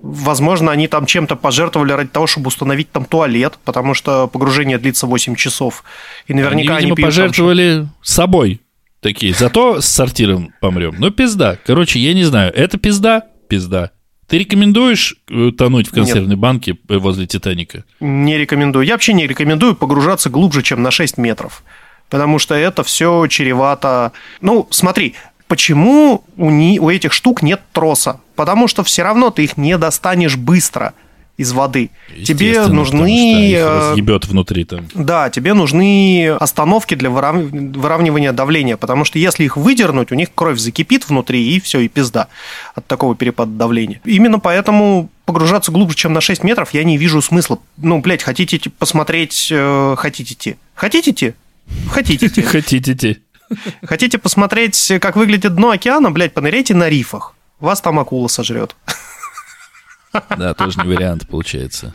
Возможно, они там чем-то пожертвовали ради того, чтобы установить там туалет, потому что погружение длится 8 часов. И наверняка они, они, видимо, пьют там пожертвовали собой. Такие, зато с сортиром помрем. Ну, пизда. Короче, я не знаю, это пизда? Пизда. Ты рекомендуешь э, тонуть в консервной банке э, возле Титаника? Не рекомендую. Я вообще не рекомендую погружаться глубже, чем на 6 метров. Потому что это все чревато... Ну, смотри, почему у, ни... у этих штук нет троса? Потому что все равно ты их не достанешь быстро из воды. Тебе нужны... э, разъебет внутри там. Да, тебе нужны остановки для вырав- выравнивания давления, потому что если их выдернуть, у них кровь закипит внутри, и все, и пизда от такого перепада давления. Именно поэтому погружаться глубже, чем на 6 метров, я не вижу смысла. Ну, блядь, хотите посмотреть, э, хотите идти? Хотите? Хотите. Хотите идти? [laughs] Хотите посмотреть, как выглядит дно океана, блядь, поныряйте на рифах. Вас там акула сожрет. Да, тоже не вариант получается.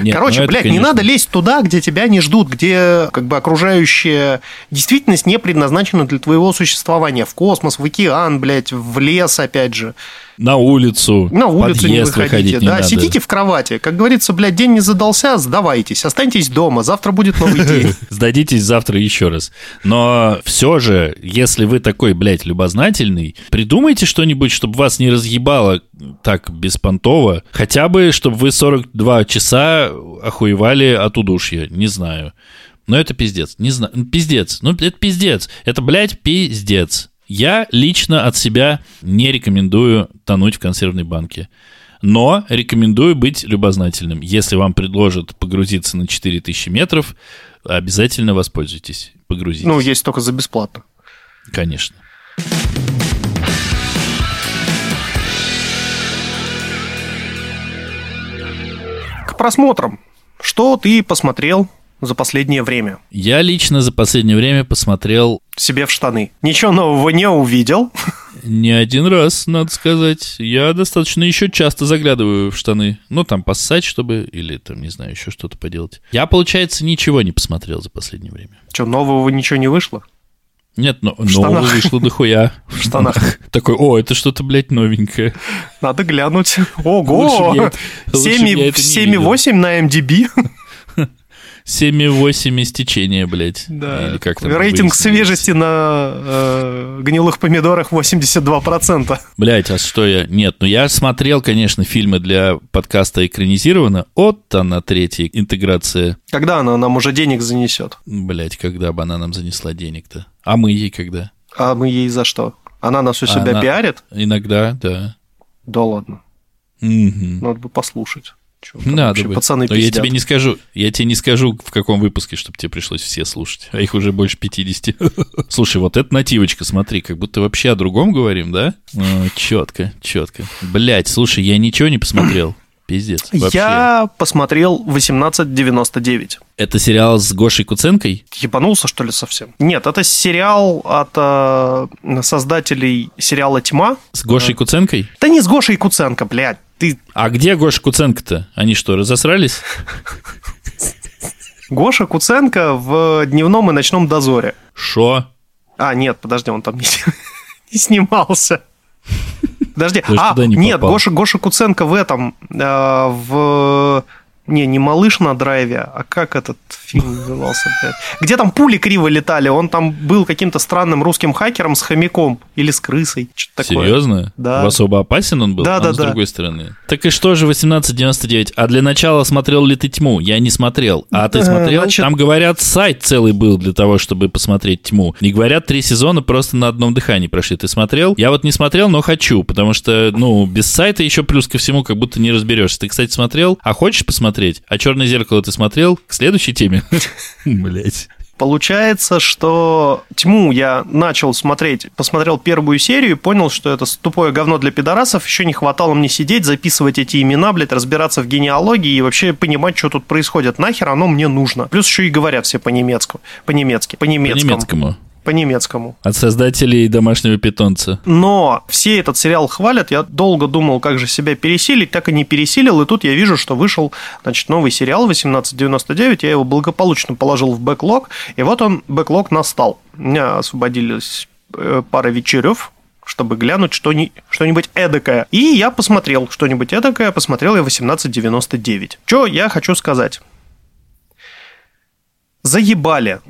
Нет, Короче, ну это, блядь, не конечно, надо лезть туда, где тебя не ждут, где как бы окружающая действительность не предназначена для твоего существования. В космос, в океан, блядь, в лес, опять же. На улицу. На улицу не выходите, не да, надо. сидите в кровати. Как говорится, блядь, день не задался, сдавайтесь, останьтесь дома, завтра будет новый день. [laughs] Сдадитесь завтра еще раз. Но все же, если вы такой, блядь, любознательный, придумайте что-нибудь, чтобы вас не разъебало так беспонтово. Хотя бы, чтобы вы 42 часа охуевали от удушья. Не знаю. Но это пиздец. Не знаю. Пиздец. Ну, это пиздец. Это, блядь, пиздец. Я лично от себя не рекомендую тонуть в консервной банке. Но рекомендую быть любознательным. Если вам предложат погрузиться на 4000 метров, обязательно воспользуйтесь. Погрузитесь. Ну, есть только за бесплатно. Конечно. К просмотрам. Что ты посмотрел за последнее время? Я лично за последнее время посмотрел Себе в штаны. Ничего нового не увидел. не один раз, надо сказать. Я достаточно еще часто заглядываю в штаны. Ну, там поссать, чтобы... Или там, не знаю, еще что-то поделать. Я, получается, ничего не посмотрел за последнее время. Что, нового ничего не вышло? Нет, но нового штанах. вышло дохуя. В штанах. [laughs] Такой, о, это что-то, блядь, новенькое. Надо глянуть. Ого! б я это- лучше б я это не видел. 7,8 на MDB. 7,8 истечения, блядь. Или как там Рейтинг свежести на э, гнилых помидорах 82%. Блять, а что я... Нет, ну я смотрел, конечно, фильмы для подкаста экранизировано. От она третья интеграция. Когда она нам уже денег занесет? Блять, когда бы она нам занесла денег-то? А мы ей когда? А мы ей за что? Она нас у себя Она- пиарит? Иногда, да. Да ладно. Мгм. Надо бы послушать. Чё Надо вообще бы. Пацаны Но я тебе не скажу, я тебе не скажу, в каком выпуске, чтобы тебе пришлось все слушать. А их уже больше 50. [laughs] Слушай, вот эта нативочка, смотри, как будто вообще о другом говорим, да? четко, четко. Блять, слушай, я ничего не посмотрел. Пиздец. Вообще. Я посмотрел 1899. Это сериал с Гошей Куценкой? Ебанулся, что ли, совсем? Нет, это сериал от э, создателей сериала «Тьма». С Гошей Куценкой? Да не с Гошей Куценко, блядь. Ты А где Гоша Куценко-то? Они что, разосрались? Гоша Куценко в дневном и ночном дозоре. Шо? А, нет, подожди, он там не, [laughs] не снимался. Подожди, а, не нет. Гоша, Гоша Куценко в этом, э, в... Не, не «Малыш на драйве», а как этот фильм назывался, блядь? Где там пули криво летали, он там был каким-то странным русским хакером с хомяком или с крысой, что-то такое. Серьезно? Да. Особо опасен он был? Да, а да, с да. другой стороны. Так и что же 1899? А для начала смотрел ли ты тьму? Я не смотрел. А ты Э, смотрел? значит- Там, говорят, сайт целый был для того, чтобы посмотреть тьму. И говорят, три сезона просто на одном дыхании прошли. Ты смотрел? Я вот не смотрел, но хочу, потому что, ну, без сайта еще плюс ко всему как будто не разберешься. Ты, кстати, смотрел? А хочешь посмотреть? А «Черное зеркало» ты смотрел? К следующей теме. [laughs] Блять. Получается, что «Тьму» я начал смотреть, посмотрел первую серию и понял, что это тупое говно для пидорасов, еще не хватало мне сидеть, записывать эти имена, блядь, разбираться в генеалогии и вообще понимать, что тут происходит. Нахер оно мне нужно. Плюс еще и говорят все по-немецки. По-немецки. По По-немецкому. Немецкому. По-немецкому. От создателей домашнего питомца. Но все этот сериал хвалят. Я долго думал, как же себя пересилить, так и не пересилил. И тут я вижу, что вышел значит, новый сериал 1899. Я его благополучно положил в бэклог. И вот он, бэклог настал. У меня освободились э, пара вечерев, чтобы глянуть что-ни- что-нибудь эдакое. И я посмотрел что-нибудь эдакое, посмотрел я 1899. Что я хочу сказать? Заебали.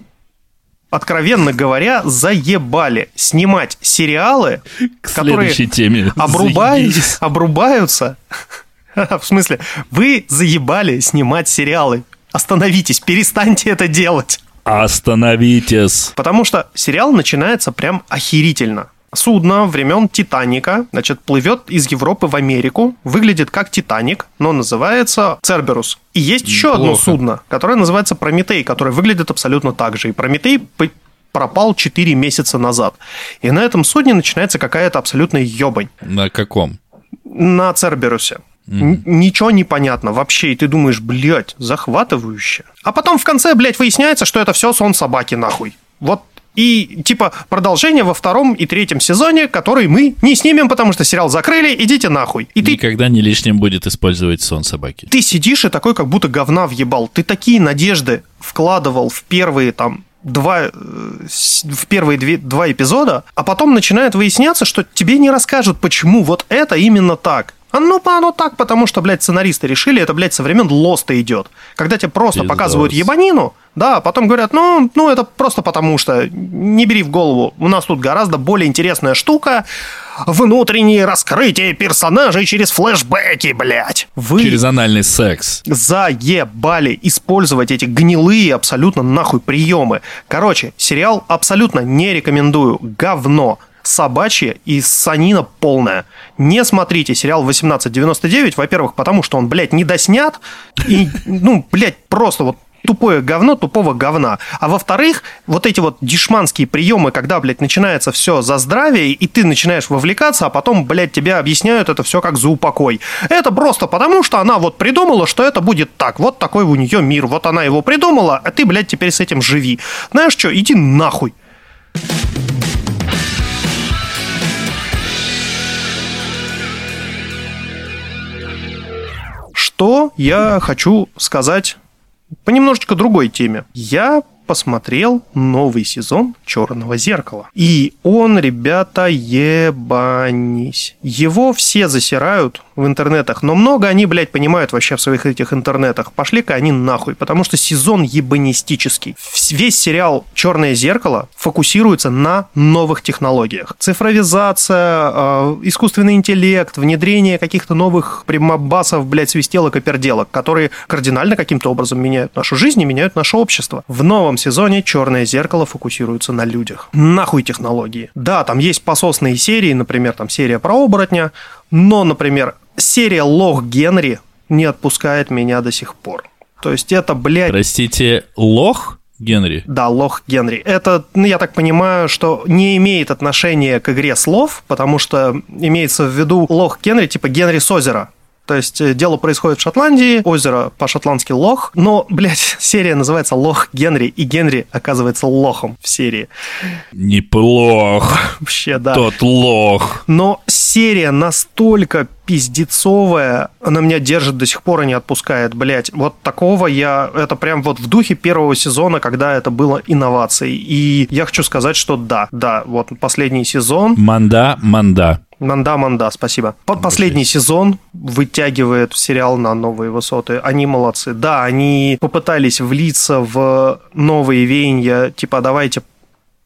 Откровенно говоря, заебали снимать сериалы, К которые теме. Заебись. обрубаются. [laughs] В смысле, вы заебали снимать сериалы. Остановитесь, перестаньте это делать. Остановитесь. Потому что сериал начинается прям охерительно. Судно времен Титаника, значит, плывет из Европы в Америку, выглядит как Титаник, но называется Церберус. И есть еще одно Неплохо. судно, которое называется Прометей, которое выглядит абсолютно так же. И Прометей пропал 4 месяца назад. И на этом судне начинается какая-то абсолютная ебань На каком? на Церберусе. Н- Ничего не понятно вообще, и ты думаешь, блядь, захватывающе. А потом в конце, блядь, выясняется, что это все сон собаки, нахуй. Вот и типа продолжение во втором и третьем сезоне, который мы не снимем, потому что сериал закрыли, идите нахуй. И ты, Никогда не лишним будет использовать сон собаки. ты сидишь и такой, как будто говна въебал. Ты такие надежды вкладывал в первые там два, э, в первые две, два эпизода, а потом начинает выясняться, что тебе не расскажут, почему вот это именно так. А ну, по- оно так, потому что, блядь, сценаристы решили, это, блядь, со времен Лоста идет. Когда тебе просто Пиздос. показывают ебанину, да, а потом говорят, ну, ну, это просто потому что, не бери в голову, у нас тут гораздо более интересная штука, внутреннее раскрытие персонажей через флешбеки, блядь. Вы Через анальный секс. заебали использовать эти гнилые абсолютно нахуй приемы. Короче, сериал абсолютно не рекомендую. Говно. Собачье и санина полная. Не смотрите сериал 1899, во-первых, потому что он, блядь, недоснят. И, ну, блядь, просто вот тупое говно тупого говна. А во-вторых, вот эти вот дешманские приемы, когда, блядь, начинается все за здравие, и ты начинаешь вовлекаться, а потом, блядь, тебе объясняют это все как за упокой. Это просто потому, что она вот придумала, что это будет так. Вот такой у нее мир. Вот она его придумала, а ты, блядь, теперь с этим живи. Знаешь что, иди нахуй. Что я хочу сказать по немножечко другой теме. Я посмотрел новый сезон Черного зеркала. И он, ребята, ебанись. Его все засирают в интернетах, но много они, блядь, понимают вообще в своих этих интернетах. Пошли-ка они нахуй, потому что сезон ебанистический. Весь сериал Черное зеркало фокусируется на новых технологиях. Цифровизация, э, искусственный интеллект, внедрение каких-то новых прямобасов, блядь, свистелок и перделок, которые кардинально каким-то образом меняют нашу жизнь и меняют наше общество. В новом сезоне Черное зеркало фокусируется на людях. Нахуй технологии. Да, там есть пососные серии, например, там серия про оборотня, но, например, серия Лох Генри не отпускает меня до сих пор. То есть это, блядь, Простите, лох Генри? да, лох Генри. Это, ну, я так понимаю, что не имеет отношения к игре слов, потому что имеется в виду лох Генри, типа Генри с озера. То есть э, дело происходит в Шотландии, озеро по-шотландски лох, но, блядь, [laughs] серия называется Лох Генри, и Генри оказывается лохом в серии. Неплох. Вообще, да. Тот лох. Но серия настолько пиздецовая, она меня держит до сих пор и не отпускает, блядь. Вот такого я, это прям вот в духе первого сезона, когда это было инновацией. И я хочу сказать, что да, да, вот последний сезон, Манда, манда. Манда, манда, спасибо. Под последний сезон вытягивает сериал на новые высоты. Они молодцы. Да, они попытались влиться в новые веяния, типа давайте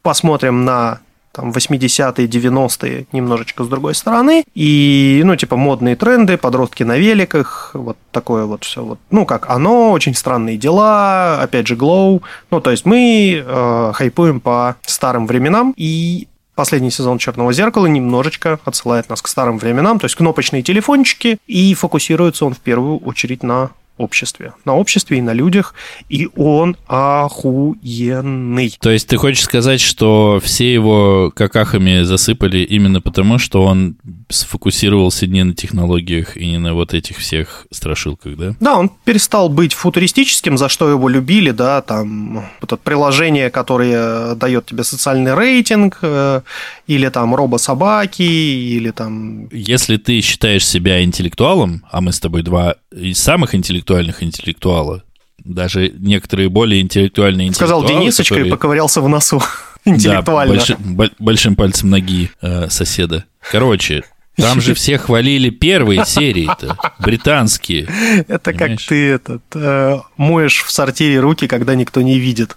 посмотрим на там 80-е, 90-е немножечко с другой стороны. И, ну, типа, модные тренды, подростки на великах, вот такое вот все. Вот. Ну, как оно, очень странные дела, опять же, Glow. Ну, то есть мы э, хайпуем по старым временам, и последний сезон «Черного зеркала» немножечко отсылает нас к старым временам, то есть кнопочные телефончики, и фокусируется он в первую очередь на обществе. На обществе и на людях, и он охуенный. То есть ты хочешь сказать, что все его какахами засыпали именно потому, что он сфокусировался не на технологиях и не на вот этих всех страшилках, да? Да, он перестал быть футуристическим, за что его любили, да, там вот это приложение, которое дает тебе социальный рейтинг, э, или там робо-собаки, или там... Если ты считаешь себя интеллектуалом, а мы с тобой два из самых интеллектуальных интеллектуала, даже некоторые более интеллектуальные Сказал интеллектуалы, Денисочка и которые- поковырялся в носу [laughs] Да, интеллектуально. больши- боль- большим пальцем ноги э, соседа. Короче, там же все хвалили первые серии-то, британские. Это как Понимаешь? ты этот, э, моешь в сортире руки, когда никто не видит.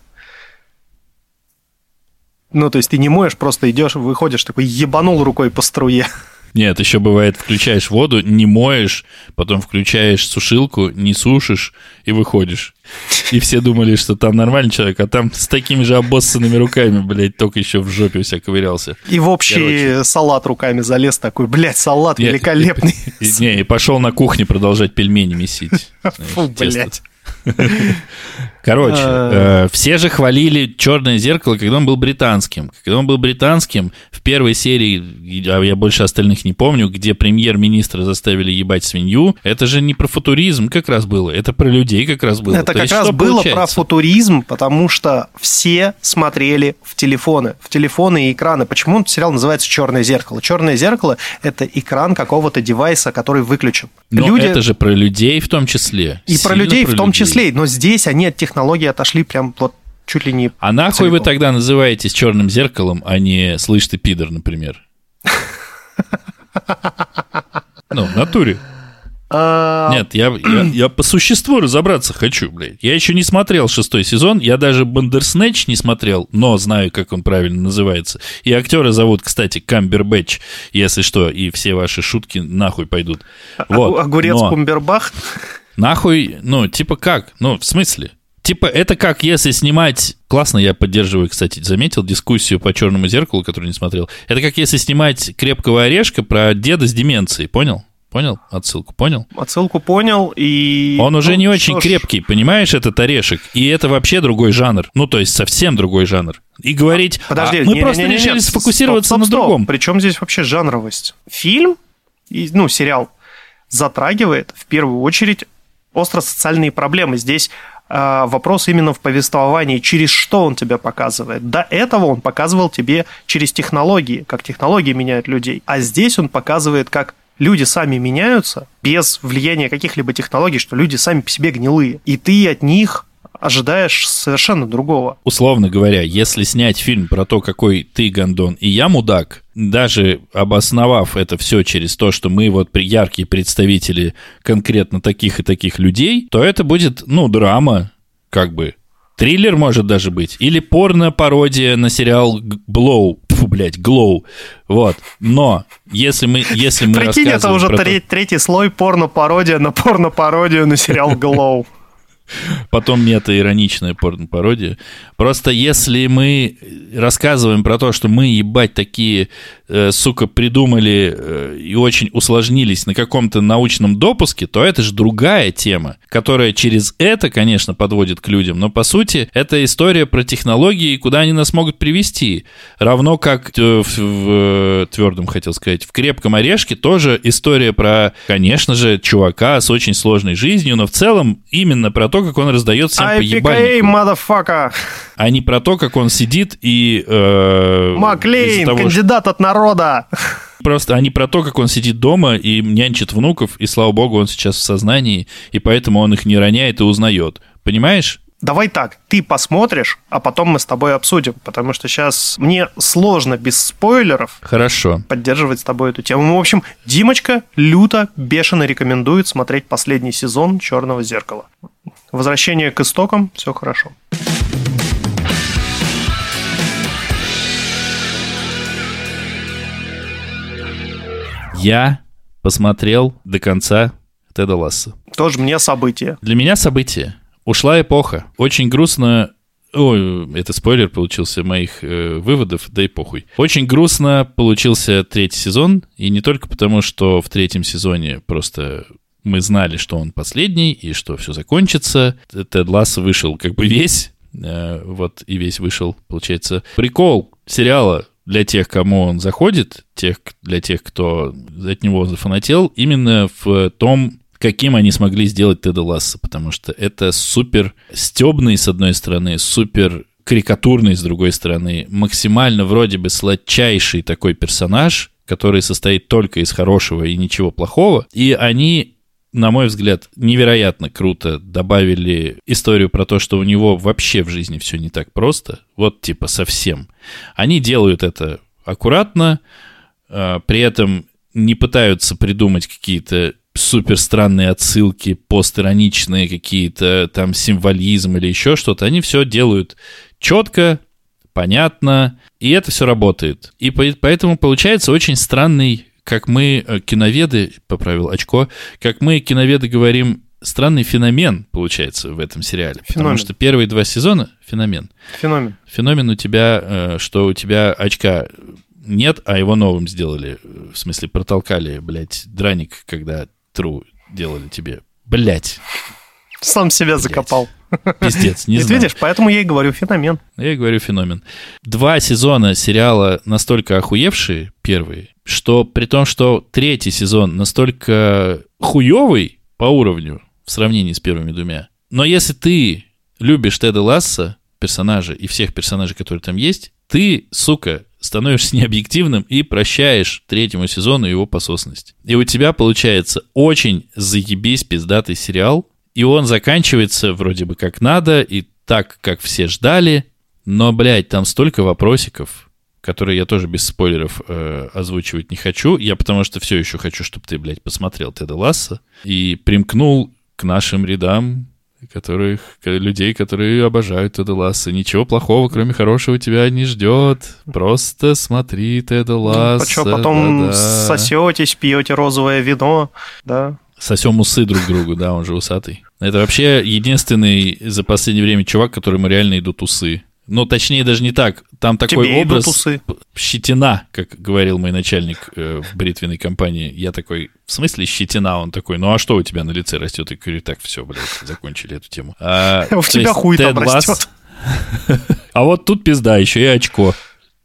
Ну, то есть ты не моешь, просто идешь, выходишь, такой ебанул рукой по струе. Нет, еще бывает, включаешь воду, не моешь, потом включаешь сушилку, не сушишь и выходишь. И все думали, что там нормальный человек, а там с такими же обоссанными руками, блядь, только еще в жопе у себя ковырялся. И в общий Короче. салат руками залез такой, блядь, салат Нет, великолепный. И, [laughs] и, не, и пошел на кухне продолжать пельмени месить. [laughs] Фу, блядь. Короче, а. э, все же хвалили «Черное зеркало», когда он был британским. Когда он был британским, в первой серии, а я больше остальных не помню, где премьер-министра заставили ебать свинью, это же не про футуризм как раз было, это про людей как раз было. Это То как раз было получается? про футуризм, потому что все смотрели в телефоны, в телефоны и экраны. Почему сериал называется «Черное зеркало»? «Черное зеркало» — это экран какого-то девайса, который выключен. Но Люди... это же про людей в том числе. И про людей про в том людей. Числе, но здесь они от технологии отошли прям вот чуть ли не... А нахуй целиком. вы тогда называетесь черным зеркалом, а не «Слышь ты, пидор», например? [laughs] Ну, в натуре. А, Нет, я, я, я по существу разобраться хочу, блядь. Я еще не смотрел шестой сезон, я даже Бандерснэч не смотрел, но знаю, как он правильно называется. И актера зовут, кстати, Камбербэтч, если что, и все ваши шутки нахуй пойдут. Вот. Огурец но... Кумбербах? Нахуй, ну, типа как? Ну, в смысле? Типа, это как если снимать... Классно, я поддерживаю, кстати, заметил дискуссию по черному зеркалу, которую не смотрел. Это как если снимать крепкого орешка про деда с деменцией, понял? Понял отсылку? Понял? Отсылку понял, и... Он уже ну, не очень ж... крепкий, понимаешь, этот орешек? И это вообще другой жанр. Ну, то есть совсем другой жанр. И говорить, а, подожди, а, мы не, просто не, не, решили не, сфокусироваться стоп, стоп, на другом. Причем здесь вообще жанровость? Фильм, ну, сериал, затрагивает в первую очередь остро-социальные проблемы. Здесь э, вопрос именно в повествовании, через что он тебя показывает. До этого он показывал тебе через технологии, как технологии меняют людей. А здесь он показывает, как люди сами меняются без влияния каких-либо технологий, что люди сами по себе гнилые. И ты от них ожидаешь совершенно другого. Условно говоря, если снять фильм про то, какой ты гондон и я мудак, даже обосновав это все через то, что мы вот яркие представители конкретно таких и таких людей, то это будет, ну, драма, как бы. Триллер может даже быть. Или порно-пародия на сериал «Блоу». Фу, блядь, «Глоу». Вот. Но если мы, если мы Прикинь, это уже треть, то... третий слой порно-пародия на порно-пародию на сериал «Глоу». Потом мета-ироничная порно-пародия. Просто если мы рассказываем про то, что мы, ебать, такие, э, сука, придумали э, и очень усложнились на каком-то научном допуске, то это же другая тема, которая через это, конечно, подводит к людям. Но, по сути, это история про технологии, куда они нас могут привести. Равно как э, в, в твердом, хотел сказать, в крепком орешке тоже история про, конечно же, чувака с очень сложной жизнью, но в целом именно про то, как он раздает всем по ебальнику. А не про то, как он сидит и... Э, Маклейн, того, кандидат что... от народа! [laughs] Просто они про то, как он сидит дома и нянчит внуков, и, слава богу, он сейчас в сознании, и поэтому он их не роняет и узнает. Понимаешь? Давай так, ты посмотришь, а потом мы с тобой обсудим, потому что сейчас мне сложно без спойлеров Хорошо. поддерживать с тобой эту тему. В общем, Димочка люто, бешено рекомендует смотреть последний сезон «Черного зеркала». Возвращение к истокам, все хорошо. Я посмотрел до конца Теда Ласса. Тоже мне событие. Для меня событие. Ушла эпоха. Очень грустно Ой, это спойлер получился моих э, выводов, да и похуй. Очень грустно получился третий сезон, и не только потому, что в третьем сезоне просто мы знали, что он последний, и что все закончится. Тед Ласс вышел как бы весь, э, вот и весь вышел, получается. Прикол сериала для тех, кому он заходит, тех, для тех, кто от него зафанател, именно в том, каким они смогли сделать Теда Ласса, потому что это супер стебный, с одной стороны, супер карикатурный, с другой стороны, максимально вроде бы сладчайший такой персонаж, который состоит только из хорошего и ничего плохого, и они на мой взгляд, невероятно круто добавили историю про то, что у него вообще в жизни все не так просто, вот типа совсем. Они делают это аккуратно, а, при этом не пытаются придумать какие-то супер странные отсылки, постироничные какие-то, там символизм или еще что-то. Они все делают четко, понятно, и это все работает. И по- поэтому получается очень странный, как мы, э, киноведы, поправил очко, как мы, киноведы, говорим, странный феномен получается в этом сериале. Потому Феномен. что первые два сезона — феномен. Феномен. Феномен у тебя, э, что у тебя очка нет, а его новым сделали. В смысле, протолкали, блядь, драник, когда тру делали тебе. Блядь, Сам себя закопал. Пиздец, не знаю. видишь, поэтому я и говорю феномен. Я и говорю феномен. Два сезона сериала настолько охуевшие, первые, что при том, что третий сезон настолько хуевый по уровню в сравнении с первыми двумя. Но если ты любишь Теда Ласса, персонажа и всех персонажей, которые там есть, ты, сука, становишься [laughs] необъективным и прощаешь третьему сезону его пососность. И у тебя получается очень заебись пиздатый сериал, и он заканчивается вроде бы как надо, и так, как все ждали, но, блядь, там столько вопросиков, которые я тоже без спойлеров э, озвучивать не хочу. Я потому что все еще хочу, чтобы ты, блядь, посмотрел Теда Ласса и примкнул к нашим рядам которых, людей, которые обожают Теда Ласса. Ничего плохого, кроме хорошего, тебя не ждет. Просто смотри Теда Ласса. Почему Ну, потом сосетесь, пьете розовое вино, да? Сосем усы друг другу, да, он же усатый. Это вообще единственный за последнее время чувак, которому реально идут усы. Ну, точнее, даже не так. Там такой Тебе образ усы. щетина, как говорил мой начальник э, в бритвенной компании. Я такой, в смысле щетина? Он такой, ну а что у тебя на лице растет? И говорю, так, все, блядь, закончили эту тему. А, [laughs] У тебя хуй там растет. [laughs] А вот тут пизда, еще и очко.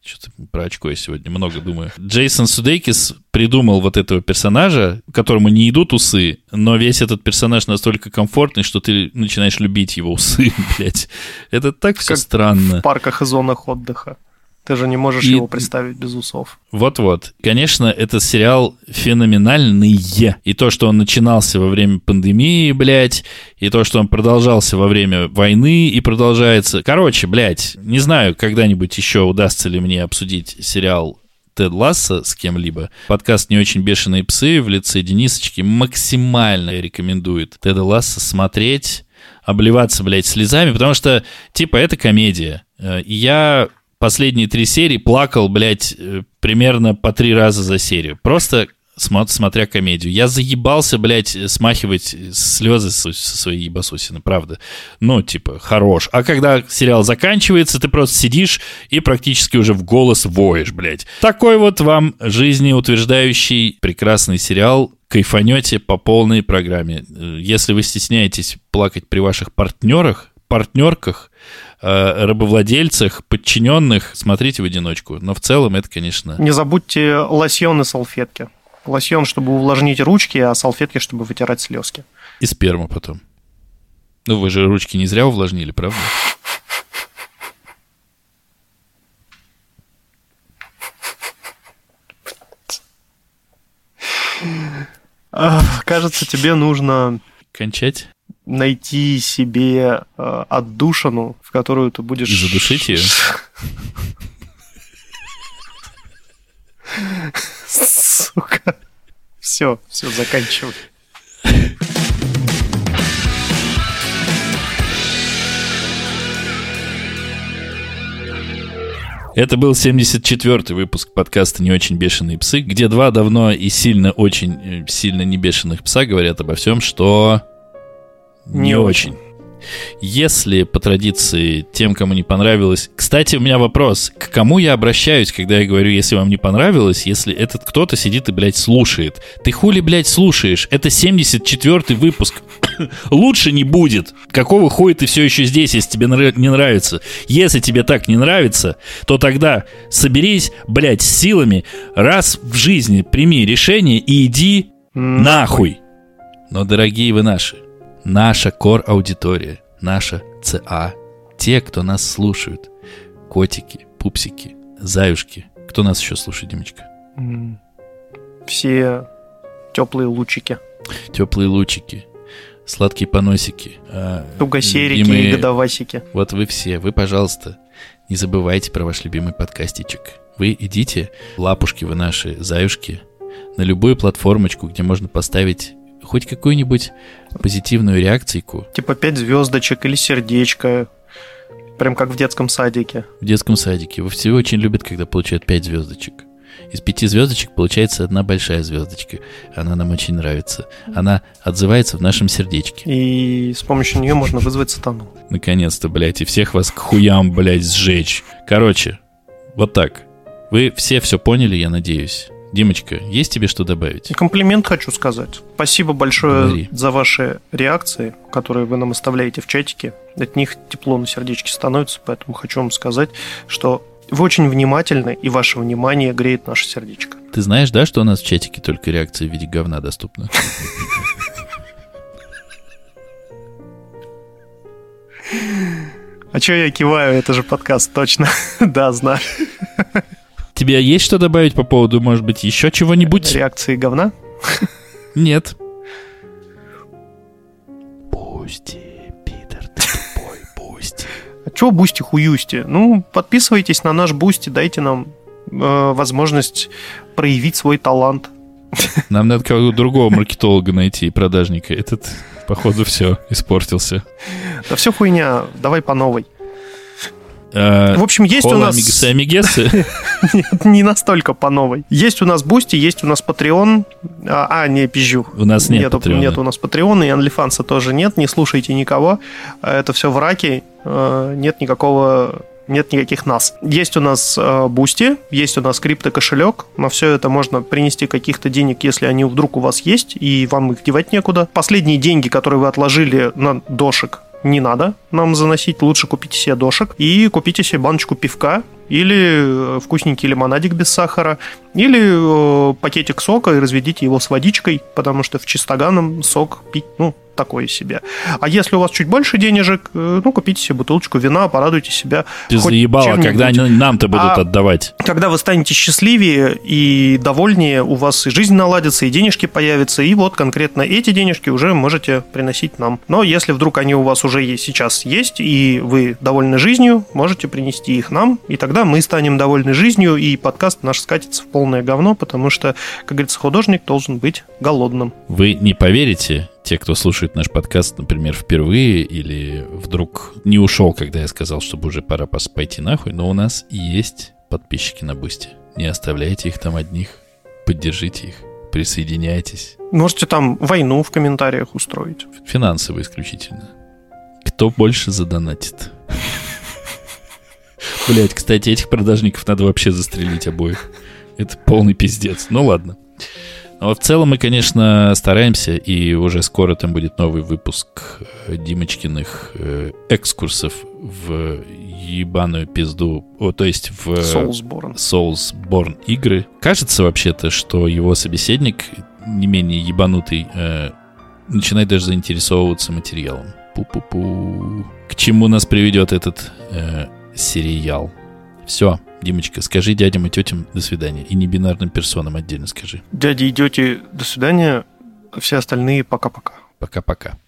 Что-то про очко я сегодня много думаю. Джейсон Судейкис придумал вот этого персонажа, которому не идут усы, но весь этот персонаж настолько комфортный, что ты начинаешь любить его усы, [laughs] блядь. Это так все Как странно. В парках и зонах отдыха. Ты же не можешь И- его представить без усов. Вот-вот. Конечно, это сериал феноменальный. И то, что он начинался во время пандемии, блядь, и то, что он продолжался во время войны и продолжается. Короче, блядь, не знаю, когда-нибудь еще удастся ли мне обсудить сериал Тед Ласса с кем-либо. Подкаст «Не очень бешеные псы» в лице Денисочки максимально рекомендует Теда Ласса смотреть, обливаться, блядь, слезами, потому что, типа, это комедия. Э, И я последние три серии плакал, блядь, э, примерно по три раза за серию. Просто смо- смотря комедию. Я заебался, блядь, смахивать слезы со своей ебасосины, правда. Ну, типа, хорош. А когда сериал заканчивается, ты просто сидишь и практически уже в голос воешь, блядь. Такой вот вам жизнеутверждающий прекрасный сериал. Кайфанете по полной программе. Э, Если вы стесняетесь плакать при ваших партнерах, партнерках, э, рабовладельцах, подчиненных, смотрите в одиночку. Но в целом это, конечно... Не забудьте лосьон и салфетки. Лосьон, чтобы увлажнить ручки, а салфетки, чтобы вытирать слезки. И сперма потом. Ну, вы же ручки не зря увлажнили, правда? Кажется, тебе нужно Кончать найти себе э, отдушину, в которую ты будешь... и задушить ее. Сука. Все, все, заканчивай. Это был 74-й выпуск подкаста «Не очень бешеные псы», где два давно и сильно очень э, сильно не бешеных пса говорят обо всем, что не, Не очень. Если по традиции тем, кому не понравилось... Кстати, у меня вопрос. К кому я обращаюсь, когда я говорю, если вам не понравилось, если этот кто-то сидит и, блядь, слушает? Ты хули, блядь, слушаешь? Это 74-й выпуск. [coughs] Лучше не будет. Какого хуя ты все еще здесь, если тебе нрав- не нравится? Если тебе так не нравится, то тогда соберись, блядь, с силами, раз в жизни прими решение и иди нахуй. Но, дорогие вы наши, наша кор-аудитория, наша ЦА, те, кто нас слушают, котики, пупсики, заюшки. Кто нас еще слушает, Димочка? Все теплые лучики. Теплые лучики, сладкие поносики. а, Тугосерики любимые- и годовасики. Вот вы все, вы, пожалуйста, не забывайте про ваш любимый подкастичек. Вы идите, лапушки вы наши, заюшки, на любую платформочку, где можно поставить хоть какую-нибудь позитивную реакцийку. Типа пять звездочек или сердечко. Прям как в детском садике. В детском садике. Во все очень любят, когда получают 5 звездочек. Из пяти звездочек получается одна большая звездочка. Она нам очень нравится. Она отзывается в нашем сердечке. И с помощью нее можно вызвать сатану. Наконец-то, блядь, и всех вас к хуям, блядь, сжечь. Короче, вот так. Вы все все поняли, я надеюсь. Димочка, есть тебе что добавить? Комплимент хочу сказать. Спасибо большое Говори. за ваши реакции, которые вы нам оставляете в чатике. От них тепло на сердечке становится, поэтому хочу вам сказать, что вы очень внимательны, и ваше внимание греет наше сердечко. Ты знаешь, да, что у нас в чатике только реакции в виде говна доступны? А чё я киваю? Это же подкаст, точно. [laughs] да, знаю. Тебе есть что добавить по поводу, может быть, еще чего-нибудь? Реакции говна? Нет. Пусти, Питер, ты тупой, пусти. А чё Бусти хуюсти? Ну, подписывайтесь на наш Бусти, дайте нам э, возможность проявить свой талант. Нам надо какого-то другого маркетолога найти, продажника. Этот, походу, все, испортился. Да все хуйня, давай по новой. А, В общем, есть у Хола нас... Амигасы Амигесы. [laughs] Нет, не настолько по новой. Есть у нас Бусти, есть у нас Patreon. А, а, не, пизжу. У нас нет Нету- Patreon а. Нет у нас Patreon а, и OnlyFans а тоже нет. Не слушайте никого. А Это все враки. Э, Нет никакого нет никаких нас. Есть у нас э, Boosty, есть у нас криптокошелек. На все это можно принести каких-то денег, если они вдруг у вас есть, и вам их девать некуда. Последние деньги, которые вы отложили на дошик, не надо нам заносить. Лучше купите себе дошик и купите себе баночку пивка или э, вкусненький лимонадик без сахара, или э, пакетик сока и разведите его с водичкой, потому что в чистоганом сок пить, ну, такое себе. А если у вас чуть больше денежек, э, ну, купите себе бутылочку вина, порадуйте себя. Ты заебала, когда они нам-то будут А- отдавать. Когда вы станете счастливее и довольнее, у вас и жизнь наладится, и денежки появятся, и вот конкретно эти денежки уже можете приносить нам. Но если вдруг они у вас уже есть, сейчас есть, и вы довольны жизнью, можете принести их нам, и тогда мы станем довольны жизнью, и подкаст наш скатится в полное говно, потому что, как говорится, художник должен быть голодным. Вы не поверите, те, кто слушает наш подкаст, например, впервые или вдруг не ушел, когда я сказал, чтобы уже пора пойти нахуй, но у нас есть подписчики на Boosty. Не оставляйте их там одних, поддержите их, присоединяйтесь. Можете там войну в комментариях устроить. Финансово исключительно. Кто больше задонатит? Блять, кстати, этих продажников надо вообще застрелить обоих. Это полный пиздец. Ну ладно. Но в целом мы, конечно, стараемся, и уже скоро там будет новый выпуск э, Димочкиных э, экскурсов в ебаную пизду, о, то есть в Soulsborne. Soulsborne игры. Кажется вообще-то, что его собеседник, не менее ебанутый, э, начинает даже заинтересовываться материалом. Пу-пу-пу. К чему нас приведет этот э, сериал? Все, Димочка, скажи дядям и тетям до свидания. И небинарным персонам отдельно скажи. Дяди идете, до свидания. Все остальные пока-пока. Пока-пока.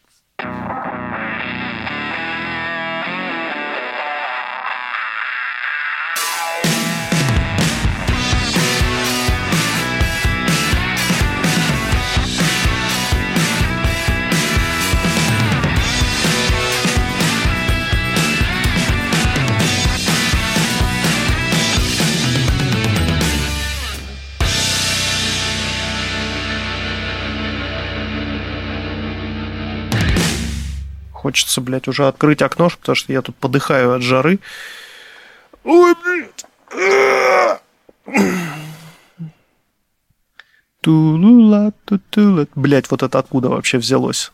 Хочется, блядь, уже открыть окно, потому что я тут подыхаю от жары. Ой, блядь. Тулула. Блядь, вот это откуда вообще взялось?